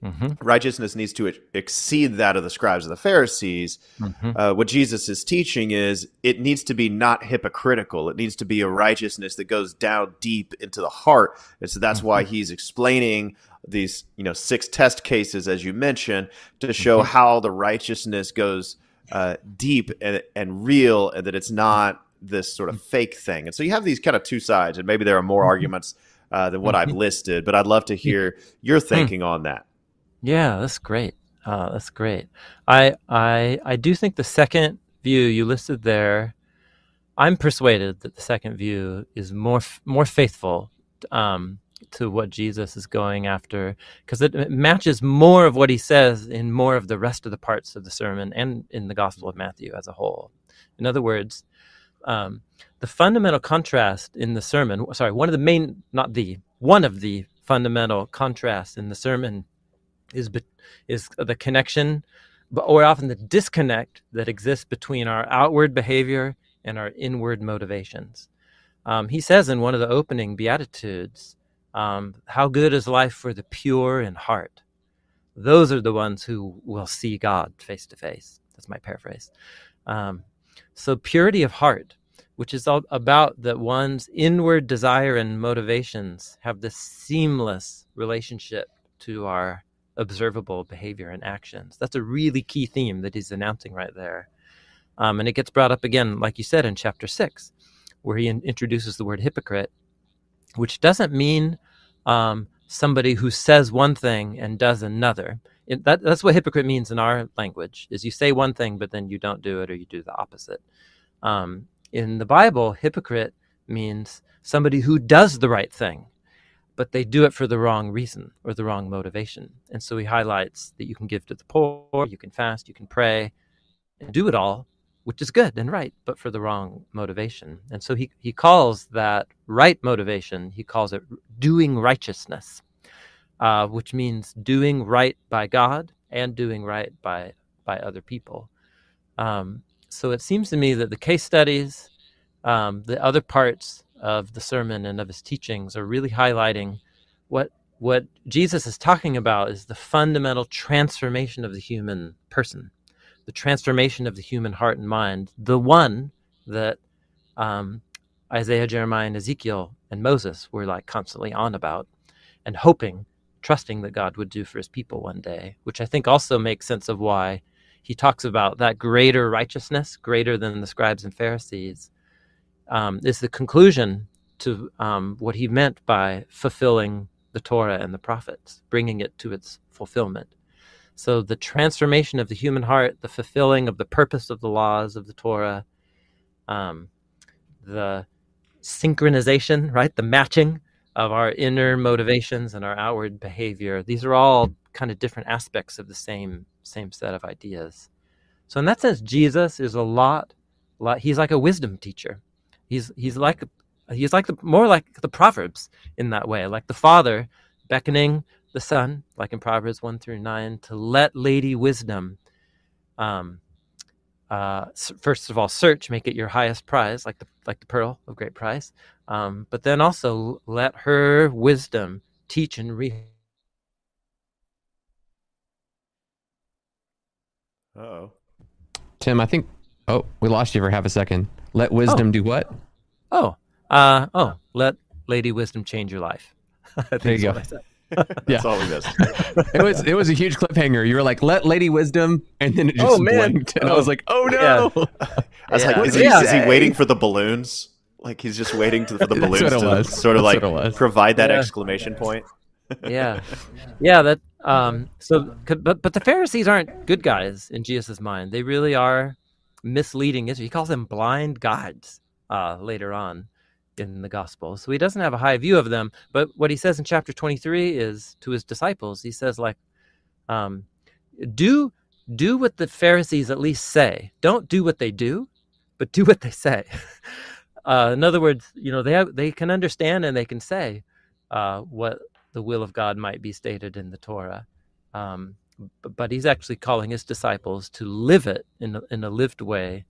mm-hmm. righteousness needs to exceed that of the scribes and the Pharisees. Mm-hmm. Uh, what Jesus is teaching is it needs to be not hypocritical. It needs to be a righteousness that goes down deep into the heart, and so that's mm-hmm. why he's explaining these you know six test cases as you mentioned to show mm-hmm. how the righteousness goes uh, deep and, and real, and that it's not this sort of fake thing. And so you have these kind of two sides, and maybe there are more mm-hmm. arguments uh, than what I've mm-hmm. listed, but I'd love to hear your hmm. thinking on that. Yeah, that's great. Uh, that's great. I I I do think the second view you listed there. I'm persuaded that the second view is more more faithful um, to what Jesus is going after because it, it, matches more of what he says in more of the rest of the parts of the sermon and in the Gospel of Matthew as a whole. In other words, um, the fundamental contrast in the sermon, sorry, one of the main, not the, one of the fundamental contrasts in the sermon is is the connection, or often the disconnect that exists between our outward behavior and our inward motivations. Um, he says in one of the opening beatitudes, um, "How good is life for the pure in heart." Those are the ones who will see God face to face. That's my paraphrase. Um, so, purity of heart, which is all about that one's inward desire and motivations have this seamless relationship to our observable behavior and actions. That's a really key theme that he's announcing right there. Um, and it gets brought up again, like you said, in chapter six, where he in- introduces the word hypocrite, which doesn't mean um, somebody who says one thing and does another it, that, that's what hypocrite means in our language is you say one thing but then you don't do it or you do the opposite um, in the bible hypocrite means somebody who does the right thing but they do it for the wrong reason or the wrong motivation and so he highlights that you can give to the poor you can fast you can pray and do it all which is good and right, but for the wrong motivation. And so he, he calls that right motivation, he calls it doing righteousness, uh, which means doing right by God and doing right by, by other people. Um, so it seems to me that the case studies, um, the other parts of the sermon and of his teachings are really highlighting what what Jesus is talking about is the fundamental transformation of the human person the transformation of the human heart and mind, the one that um, Isaiah, Jeremiah, and Ezekiel and Moses were like constantly on about and hoping, trusting that God would do for his people one day, which I think also makes sense of why he talks about that greater righteousness, greater than the scribes and Pharisees, um, is the conclusion to um, what he meant by fulfilling the Torah and the prophets, bringing it to its fulfillment. So the transformation of the human heart, the fulfilling of the purpose of the laws of the Torah, um, the synchronization, right, the matching of our inner motivations and our outward behavior. These are all kind of different aspects of the same same set of ideas. So in that sense, Jesus is a lot, lot. He's like a wisdom teacher. He's he's like he's like the more like the Proverbs in that way, like the father beckoning the son, like in Proverbs 1 through 9, to let Lady Wisdom, um, uh, first of all, search, make it your highest prize, like the, like the pearl of great price. Um, but then also let her wisdom teach and. Oh. Tim, I think. Oh, we lost you for half a second. Let wisdom Oh. do what? Oh, uh, oh, let Lady Wisdom change your life. There you go. what I. That's all we missed. It was it was a huge cliffhanger. You were like, "Let Lady Wisdom," and then it just Oh, man. blinked, and I was like, "Oh no!" I was like, is he, Yeah. is he waiting for the balloons? Like he's just waiting to, for the balloons to was. sort of That's like what it was. provide that Yeah. exclamation point. yeah yeah that um so could- but but the pharisees aren't good guys in jesus' mind. They really are misleading israel. He calls them blind guides uh later on in the gospel. So he doesn't have a high view of them but what he says in chapter 23 is to his disciples he says like um do do what the pharisees at least say. Don't do what they do but do what they say. Uh in other words you know they have they can understand and they can say uh what the will of God might be stated in the Torah. Um, but, but he's actually calling his disciples to live it in a, in a lived way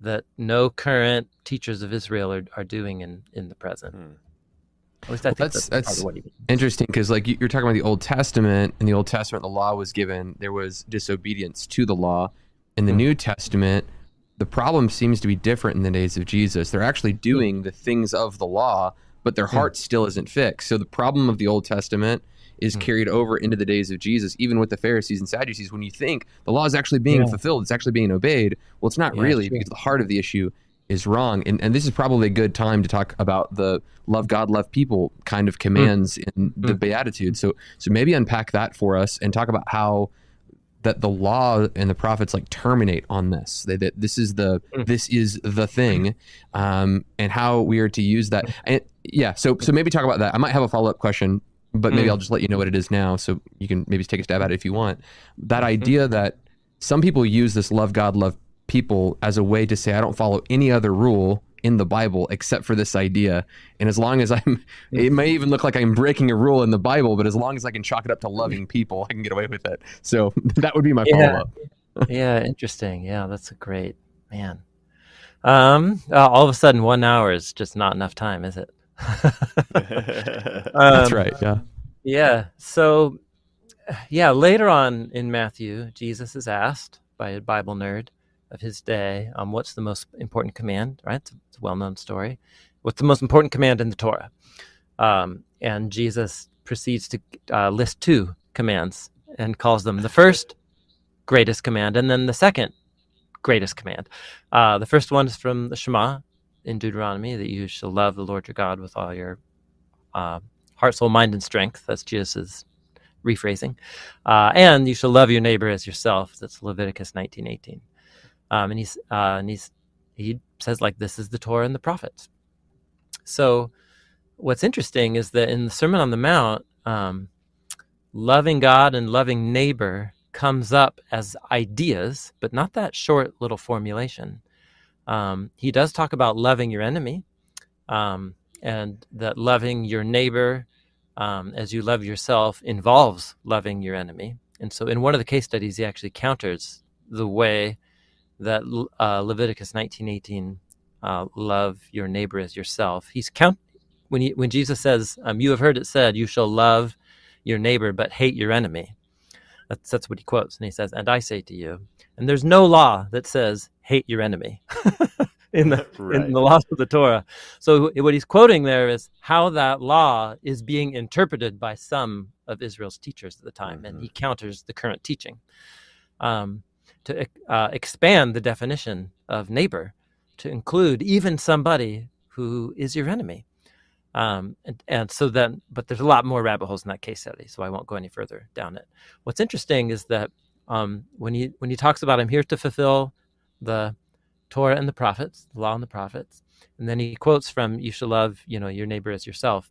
that no current teachers of Israel are, are doing in, in the present. Hmm. At least I think That's- that's, part that's- of what he means. Interesting, because like you- you're talking about the Old Testament. In the Old Testament, the law was given. There was disobedience to the law. In the Hmm. New Testament, the problem seems to be different in the days of Jesus. They're actually doing the things of the law, but their heart still isn't fixed. So the problem of the Old Testament is Hmm. carried over into the days of Jesus, even with the Pharisees and Sadducees. When you think the law is actually being Yeah. fulfilled, it's actually being obeyed. Well, it's not Yeah, really because the heart of the issue is wrong. And, and this is probably a good time to talk about the love God, love people kind of commands in the Mm. Beatitudes. So so maybe unpack that for us and talk about how that the law and the prophets like terminate on this. They, that this is the Mm. this is the thing, um, and how we are to use that. And yeah, so so maybe talk about that. I might have a follow up question, but maybe Mm. I'll just let you know what it is now, so you can maybe take a stab at it if you want. That idea that some people use this love God, love people as a way to say I don't follow any other rule in the Bible except for this idea. And as long as I'm, it may even look like I'm breaking a rule in the Bible, but as long as I can chalk it up to loving people, I can get away with it. So that would be my follow up. yeah, interesting. Yeah, that's a great man. Um, uh, all of a sudden, one hour is just not enough time, is it? That's Um, right. Yeah. Yeah. So, yeah, later on in Matthew, Jesus is asked by a Bible nerd of his day, um, what's the most important command, right? It's a, well known story. What's the most important command in the Torah? Um, and Jesus proceeds to uh, list two commands and calls them the first greatest command and then the second greatest command. Uh, the first one is from the Shema in Deuteronomy that you shall love the Lord your God with all your uh, heart, soul, mind, and strength. That's Jesus' rephrasing. Uh, and you shall love your neighbor as yourself. That's Leviticus nineteen eighteen. Um, and he's uh, and he's he says like this is the Torah and the prophets. So what's interesting is that in the Sermon on the Mount, um, loving God and loving neighbor comes up as ideas, but not that short little formulation. Um, he does talk about loving your enemy, um, and that loving your neighbor um, as you love yourself involves loving your enemy. And so, in one of the case studies, he actually counters the way that uh, Leviticus 19:18, uh, "Love your neighbor as yourself." He's count when he, when Jesus says, um, "You have heard it said, you shall love your neighbor but hate your enemy." That's that's what he quotes, and he says, "And I say to you." And there's no law that says hate your enemy in the right. in the laws of the Torah. So what he's quoting there is how that law is being interpreted by some of Israel's teachers at the time, mm-hmm. and he counters the current teaching um, to uh, expand the definition of neighbor to include even somebody who is your enemy. Um, and, and so then, but there's a lot more rabbit holes in that case study, so I won't go any further down it. What's interesting is that um, when he when he talks about I'm here to fulfill the Torah and the prophets, the law and the prophets, and then he quotes from "You shall love, you know, your neighbor as yourself."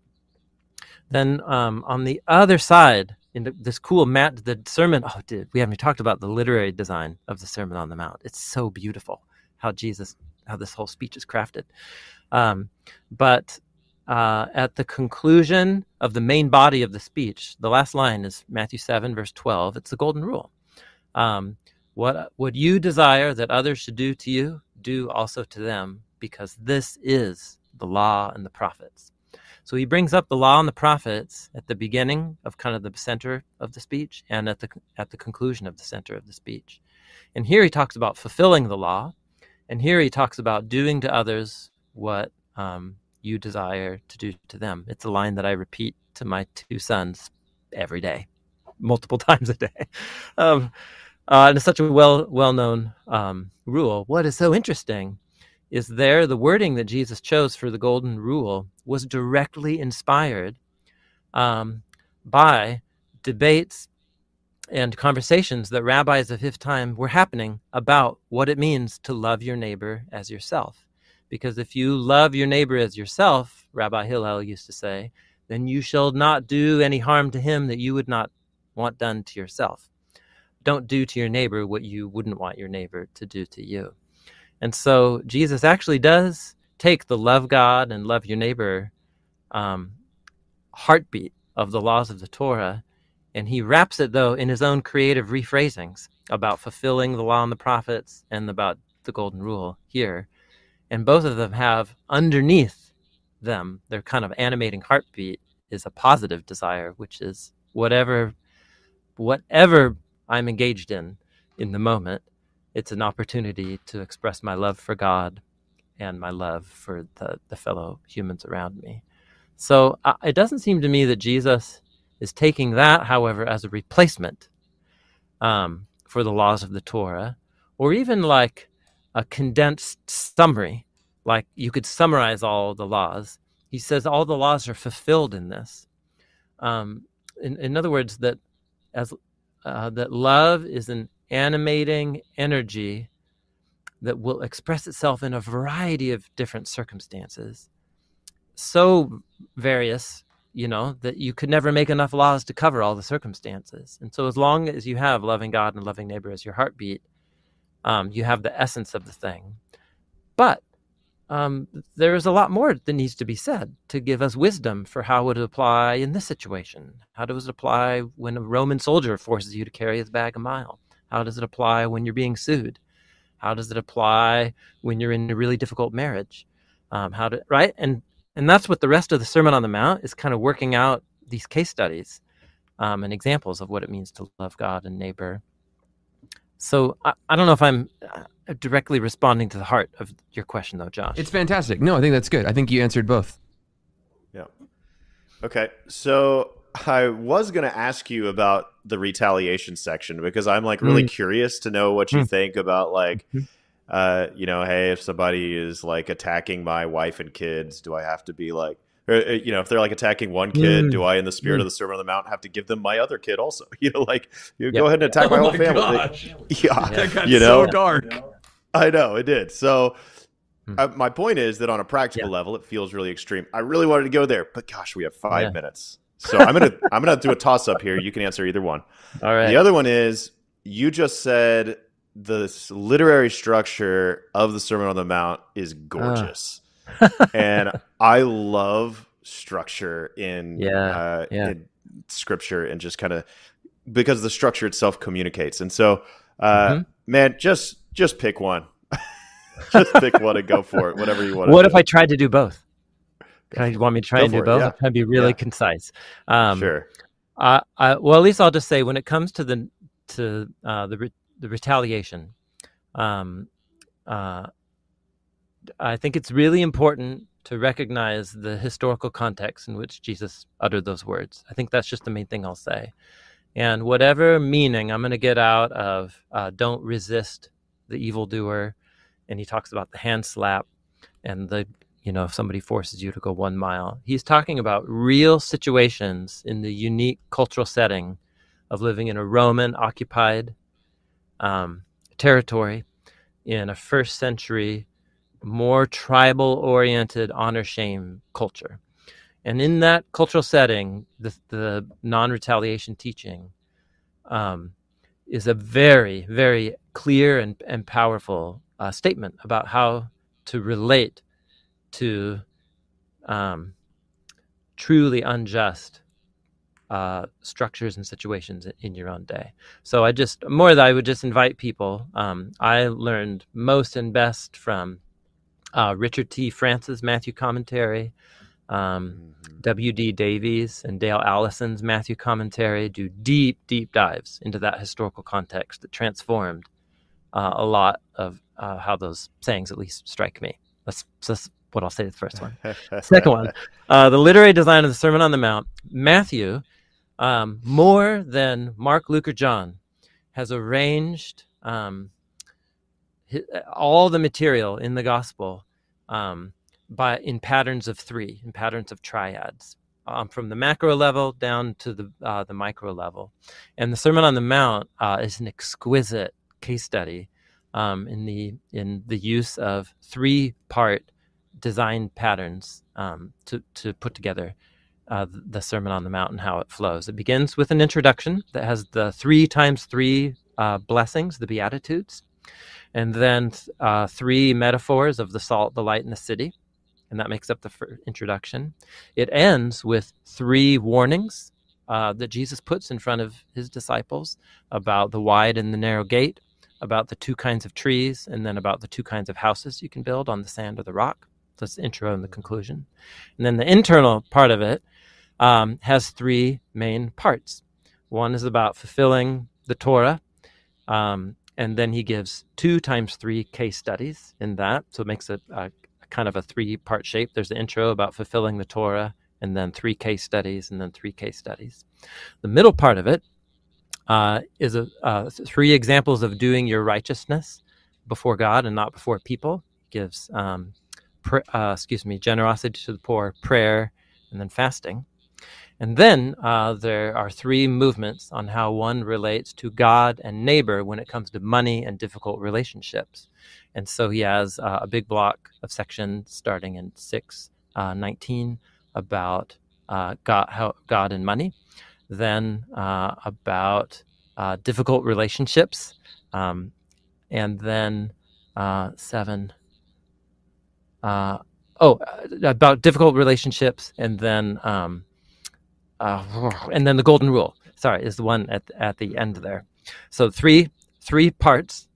Then um, on the other side, in the, this cool mat, the sermon. Oh, did we haven't talked about the literary design of the Sermon on the Mount? It's so beautiful how Jesus, how this whole speech is crafted. Um, but uh, at the conclusion of the main body of the speech, the last line is Matthew 7, verse 12. It's the golden rule. Um, what would you desire that others should do to you? Do also to them, because this is the law and the prophets. So he brings up the law and the prophets at the beginning of kind of the center of the speech and at the at the conclusion of the center of the speech. And here he talks about fulfilling the law, and here he talks about doing to others what um, you desire to do to them. It's a line that I repeat to my two sons every day, multiple times a day. Um, uh, and it's such a well well known um, rule. What is so interesting is there the wording that Jesus chose for the golden rule was directly inspired um, by debates and conversations that rabbis of his time were happening about what it means to love your neighbor as yourself. Because if you love your neighbor as yourself, Rabbi Hillel used to say, then you shall not do any harm to him that you would not want done to yourself don't do to your neighbor what you wouldn't want your neighbor to do to you. And so Jesus actually does take the love God and love your neighbor um, heartbeat of the laws of the Torah, and he wraps it, though, in his own creative rephrasings about fulfilling the law and the prophets and about the golden rule here. And both of them have underneath them, their kind of animating heartbeat is a positive desire, which is whatever whatever I'm engaged in in the moment. It's an opportunity to express my love for God and my love for the, the fellow humans around me. So uh, it doesn't seem to me that Jesus is taking that, however, as a replacement um, for the laws of the Torah, or even like a condensed summary, like you could summarize all the laws. He says all the laws are fulfilled in this. Um, in, in other words, that as uh, that love is an animating energy that will express itself in a variety of different circumstances. So various, you know, that you could never make enough laws to cover all the circumstances. And so, as long as you have loving God and loving neighbor as your heartbeat, um, you have the essence of the thing. But um, there is a lot more that needs to be said to give us wisdom for how would it apply in this situation. How does it apply when a Roman soldier forces you to carry his bag a mile? How does it apply when you're being sued? How does it apply when you're in a really difficult marriage? Um, how to right and and that's what the rest of the Sermon on the Mount is kind of working out these case studies um, and examples of what it means to love God and neighbor. So I, I don't know if I'm uh, directly responding to the heart of your question, though, Josh. It's fantastic. No, I think that's good. I think you answered both. Yeah. Okay. So I was going to ask you about the retaliation section because I'm like really mm. curious to know what you mm. think about like, mm-hmm. uh, you know, hey, if somebody is like attacking my wife and kids, do I have to be like, or, uh, you know, if they're like attacking one kid, mm. do I, in the spirit mm. of the Sermon on the Mount, have to give them my other kid also? You know, like you yep. go ahead and attack my oh whole my family. Gosh. Yeah, that got you know, so dark. I know it did. So hmm. uh, my point is that on a practical yeah. level, it feels really extreme. I really wanted to go there, but gosh, we have five yeah. minutes. So I'm gonna I'm gonna do a toss up here. You can answer either one. All right. The other one is you just said the literary structure of the Sermon on the Mount is gorgeous, uh. and I love structure in yeah, uh, yeah. In scripture and just kind of because the structure itself communicates. And so, uh, mm-hmm. man, just just pick one. just pick one and go for it. Whatever you want. What if do. I tried to do both? Can I want me to try go and do both? Yeah. I'm trying to be really yeah. concise. Um, sure. Uh, I, well, at least I'll just say when it comes to the to uh, the re- the retaliation, um, uh, I think it's really important to recognize the historical context in which Jesus uttered those words. I think that's just the main thing I'll say. And whatever meaning I'm going to get out of uh, don't resist the evildoer, and he talks about the hand slap and the, you know, if somebody forces you to go one mile. He's talking about real situations in the unique cultural setting of living in a Roman occupied um, territory in a first century more tribal oriented honor shame culture. And in that cultural setting, the, the non retaliation teaching um, is a very, very clear and, and powerful uh, statement about how to relate to um, truly unjust uh, structures and situations in your own day. So I just more that I would just invite people. Um, I learned most and best from uh, Richard T. France's Matthew commentary, um, mm-hmm. W.D. Davies and Dale Allison's Matthew commentary do deep, deep dives into that historical context that transformed uh, a lot of uh, how those sayings at least strike me. That's, that's what I'll say to the first one. Second one, uh, the literary design of the Sermon on the Mount. Matthew, um, more than Mark, Luke, or John, has arranged um, all the material in the gospel um, by in patterns of three, in patterns of triads, um, from the macro level down to the uh, the micro level. And the Sermon on the Mount uh, is an exquisite case study um, in the in the use of three part design patterns um, to to put together uh, the Sermon on the Mount and how it flows. It begins with an introduction that has the three times three uh, blessings, the Beatitudes and then uh, three metaphors of the salt, the light, and the city, and that makes up the introduction. It ends with three warnings uh, that Jesus puts in front of his disciples about the wide and the narrow gate, about the two kinds of trees, and then about the two kinds of houses you can build on the sand or the rock. That's the intro and the conclusion. And then the internal part of it um, has three main parts. One is about fulfilling the Torah, um, and then he gives two times three case studies in that. So it makes it a, a kind of a three part shape. There's the intro about fulfilling the Torah, and then three case studies, and then three case studies. The middle part of it uh, is a, uh, three examples of doing your righteousness before God and not before people. gives, um, pr- uh, excuse me, generosity to the poor, prayer, and then fasting. And then uh, there are three movements on how one relates to God and neighbor when it comes to money and difficult relationships. And so he has uh, a big block of sections starting in 619 uh, about uh, God, how, God and money, then uh, about uh, difficult relationships, um, and then 7. Oh, about difficult relationships, and then um, uh, and then the golden rule. Sorry, is the one at at the end there. So three three parts,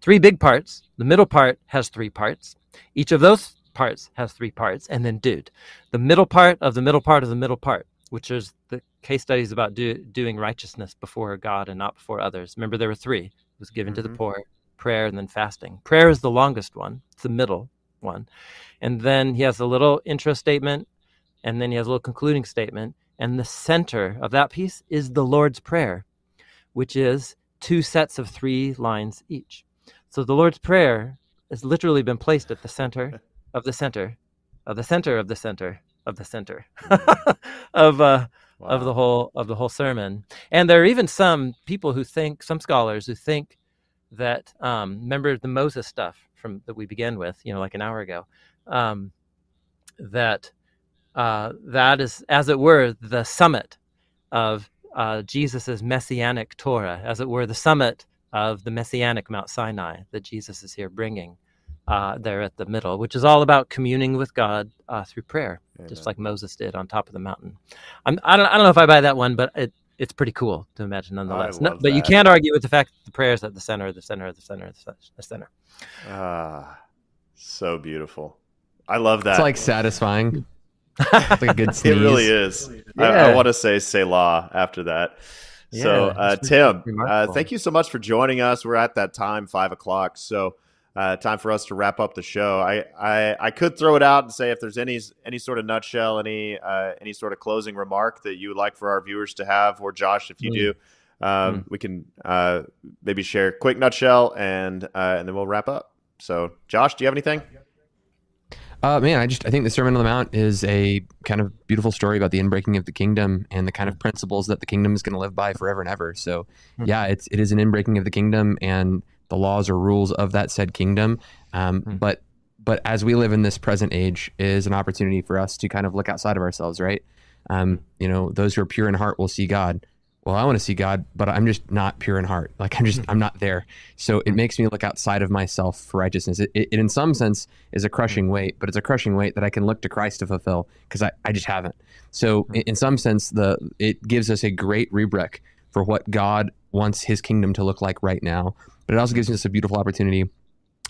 three big parts. The middle part has three parts. Each of those parts has three parts, and then dude, the middle part of the middle part of the middle part, which is the case studies about do, doing righteousness before God and not before others. Remember, there were three. It was given mm-hmm. to the mm-hmm. poor, prayer, and then fasting. Prayer is the longest one. It's the middle one, and then he has a little intro statement, and then he has a little concluding statement, and the center of that piece is the Lord's Prayer, which is two sets of three lines each. So the Lord's Prayer has literally been placed at the center of the center of the center of the center of the center of uh, wow. of the whole of the whole sermon. And there are even some people who think, some scholars who think that um, remember the Moses stuff from that we began with, you know, like an hour ago, um, that uh, that is, as it were, the summit of uh, Jesus's messianic Torah, as it were, the summit of the messianic Mount Sinai that Jesus is here bringing uh, there at the middle, which is all about communing with God uh, through prayer, Amen. just like Moses did on top of the mountain. I'm, I, don't, I don't know if I buy that one, but it, it's pretty cool to imagine nonetheless. No, but you can't argue with the fact that the prayer is at the center, of the center, the center, the center. Ah, so beautiful. I love that. It's like satisfying. it's like a good sneeze. It really is. Yeah. I, I want to say Selah after that. Yeah, so, uh, Tim, uh, thank you so much for joining us. We're at that time, five o'clock. So, uh, time for us to wrap up the show. I, I, I could throw it out and say if there's any any sort of nutshell, any uh, any sort of closing remark that you would like for our viewers to have, or Josh, if you mm. do, um, mm. we can uh, maybe share a quick nutshell and uh, and then we'll wrap up. So, Josh, do you have anything? Uh, man, I just I think the Sermon on the Mount is a kind of beautiful story about the inbreaking of the kingdom and the kind of principles that the kingdom is going to live by forever and ever. So, mm-hmm. yeah, it's it is an inbreaking of the kingdom and the laws or rules of that said kingdom. Um, mm-hmm. But but as we live in this present age, is an opportunity for us to kind of look outside of ourselves, right? Um, you know, those who are pure in heart will see God well, I want to see God, but I'm just not pure in heart. Like I'm just, I'm not there. So it makes me look outside of myself for righteousness. It, it, in some sense is a crushing weight, but it's a crushing weight that I can look to Christ to fulfill because I, I just haven't. So mm-hmm. in, in, some sense, the it gives us a great rubric for what God wants His kingdom to look like right now. But it also gives us a beautiful opportunity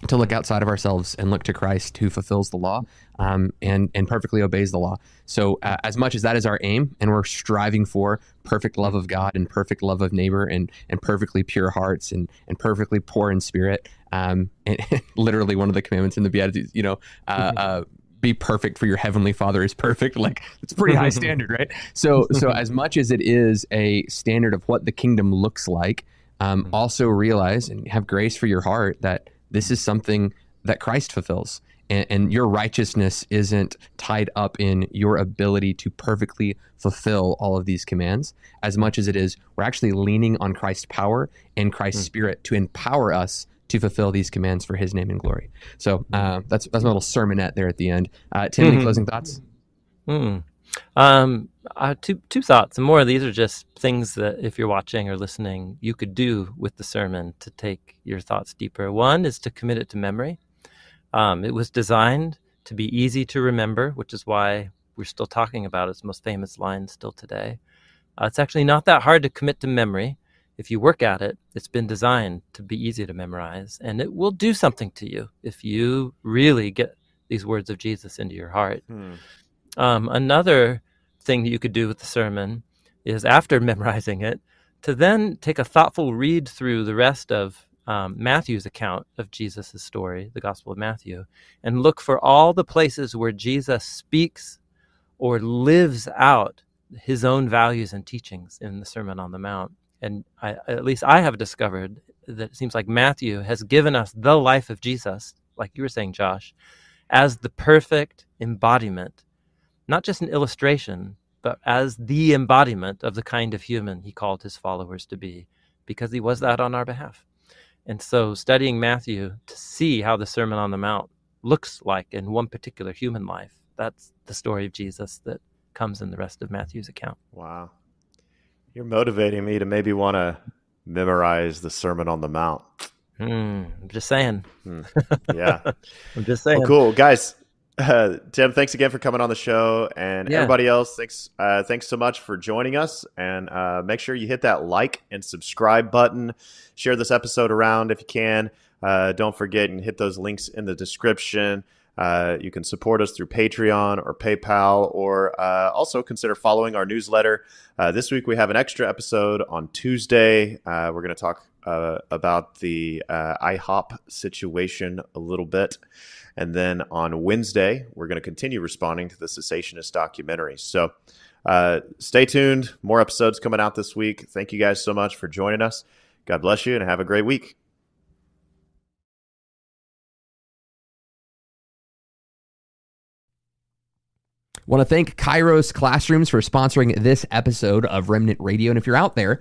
to look outside of ourselves and look to Christ who fulfills the law um, and and perfectly obeys the law. So uh, as much as that is our aim, and we're striving for perfect love of God and perfect love of neighbor and and perfectly pure hearts and and perfectly poor in spirit, um, and literally one of the commandments in the Beatitudes, you know. Uh, mm-hmm. uh, be perfect for your heavenly father is perfect like it's a pretty high standard right so so as much as it is a standard of what the kingdom looks like um, mm-hmm. also realize and have grace for your heart that this is something that Christ fulfills. And, and, your righteousness isn't tied up in your ability to perfectly fulfill all of these commands as much as it is we're actually leaning on Christ's power and Christ's mm. spirit to empower us to fulfill these commands for his name and glory. So uh, that's that's my little sermonette there at the end. Uh, Tim, mm-hmm. any closing thoughts? Mm. Um, uh, two two thoughts, and more these are just things that if you're watching or listening, you could do with the sermon to take your thoughts deeper. One is to commit it to memory. Um, it was designed to be easy to remember, which is why we're still talking about its most famous line still today. Uh, it's actually not that hard to commit to memory. If you work at it, it's been designed to be easy to memorize, and it will do something to you if you really get these words of Jesus into your heart. Hmm. Um, another thing that you could do with the sermon is after memorizing it, to then take a thoughtful read through the rest of um, Matthew's account of Jesus' story, the Gospel of Matthew, and look for all the places where Jesus speaks or lives out his own values and teachings in the Sermon on the Mount. And I, at least I have discovered that it seems like Matthew has given us the life of Jesus, like you were saying, Josh, as the perfect embodiment not just an illustration, but as the embodiment of the kind of human he called his followers to be, because he was that on our behalf. And so, studying Matthew to see how the Sermon on the Mount looks like in one particular human life, that's the story of Jesus that comes in the rest of Matthew's account. Wow. You're motivating me to maybe want to memorize the Sermon on the Mount. Mm, I'm just saying. Hmm. Yeah. I'm just saying. Well, cool. Guys, uh, Tim, thanks again for coming on the show, and yeah. everybody else, thanks, uh, thanks so much for joining us. And uh, make sure you hit that like and subscribe button. Share this episode around if you can. Uh, don't forget and hit those links in the description. Uh, you can support us through Patreon or PayPal, or uh, also consider following our newsletter. this week we have an extra episode on Tuesday. we're going to talk about the IHOP situation a little bit. And then on Wednesday, we're going to continue responding to the cessationist documentary. So uh, stay tuned. More episodes coming out this week. Thank you guys so much for joining us. God bless you and have a great week. Want to thank Kairos Classrooms for sponsoring this episode of Remnant Radio. And if you're out there,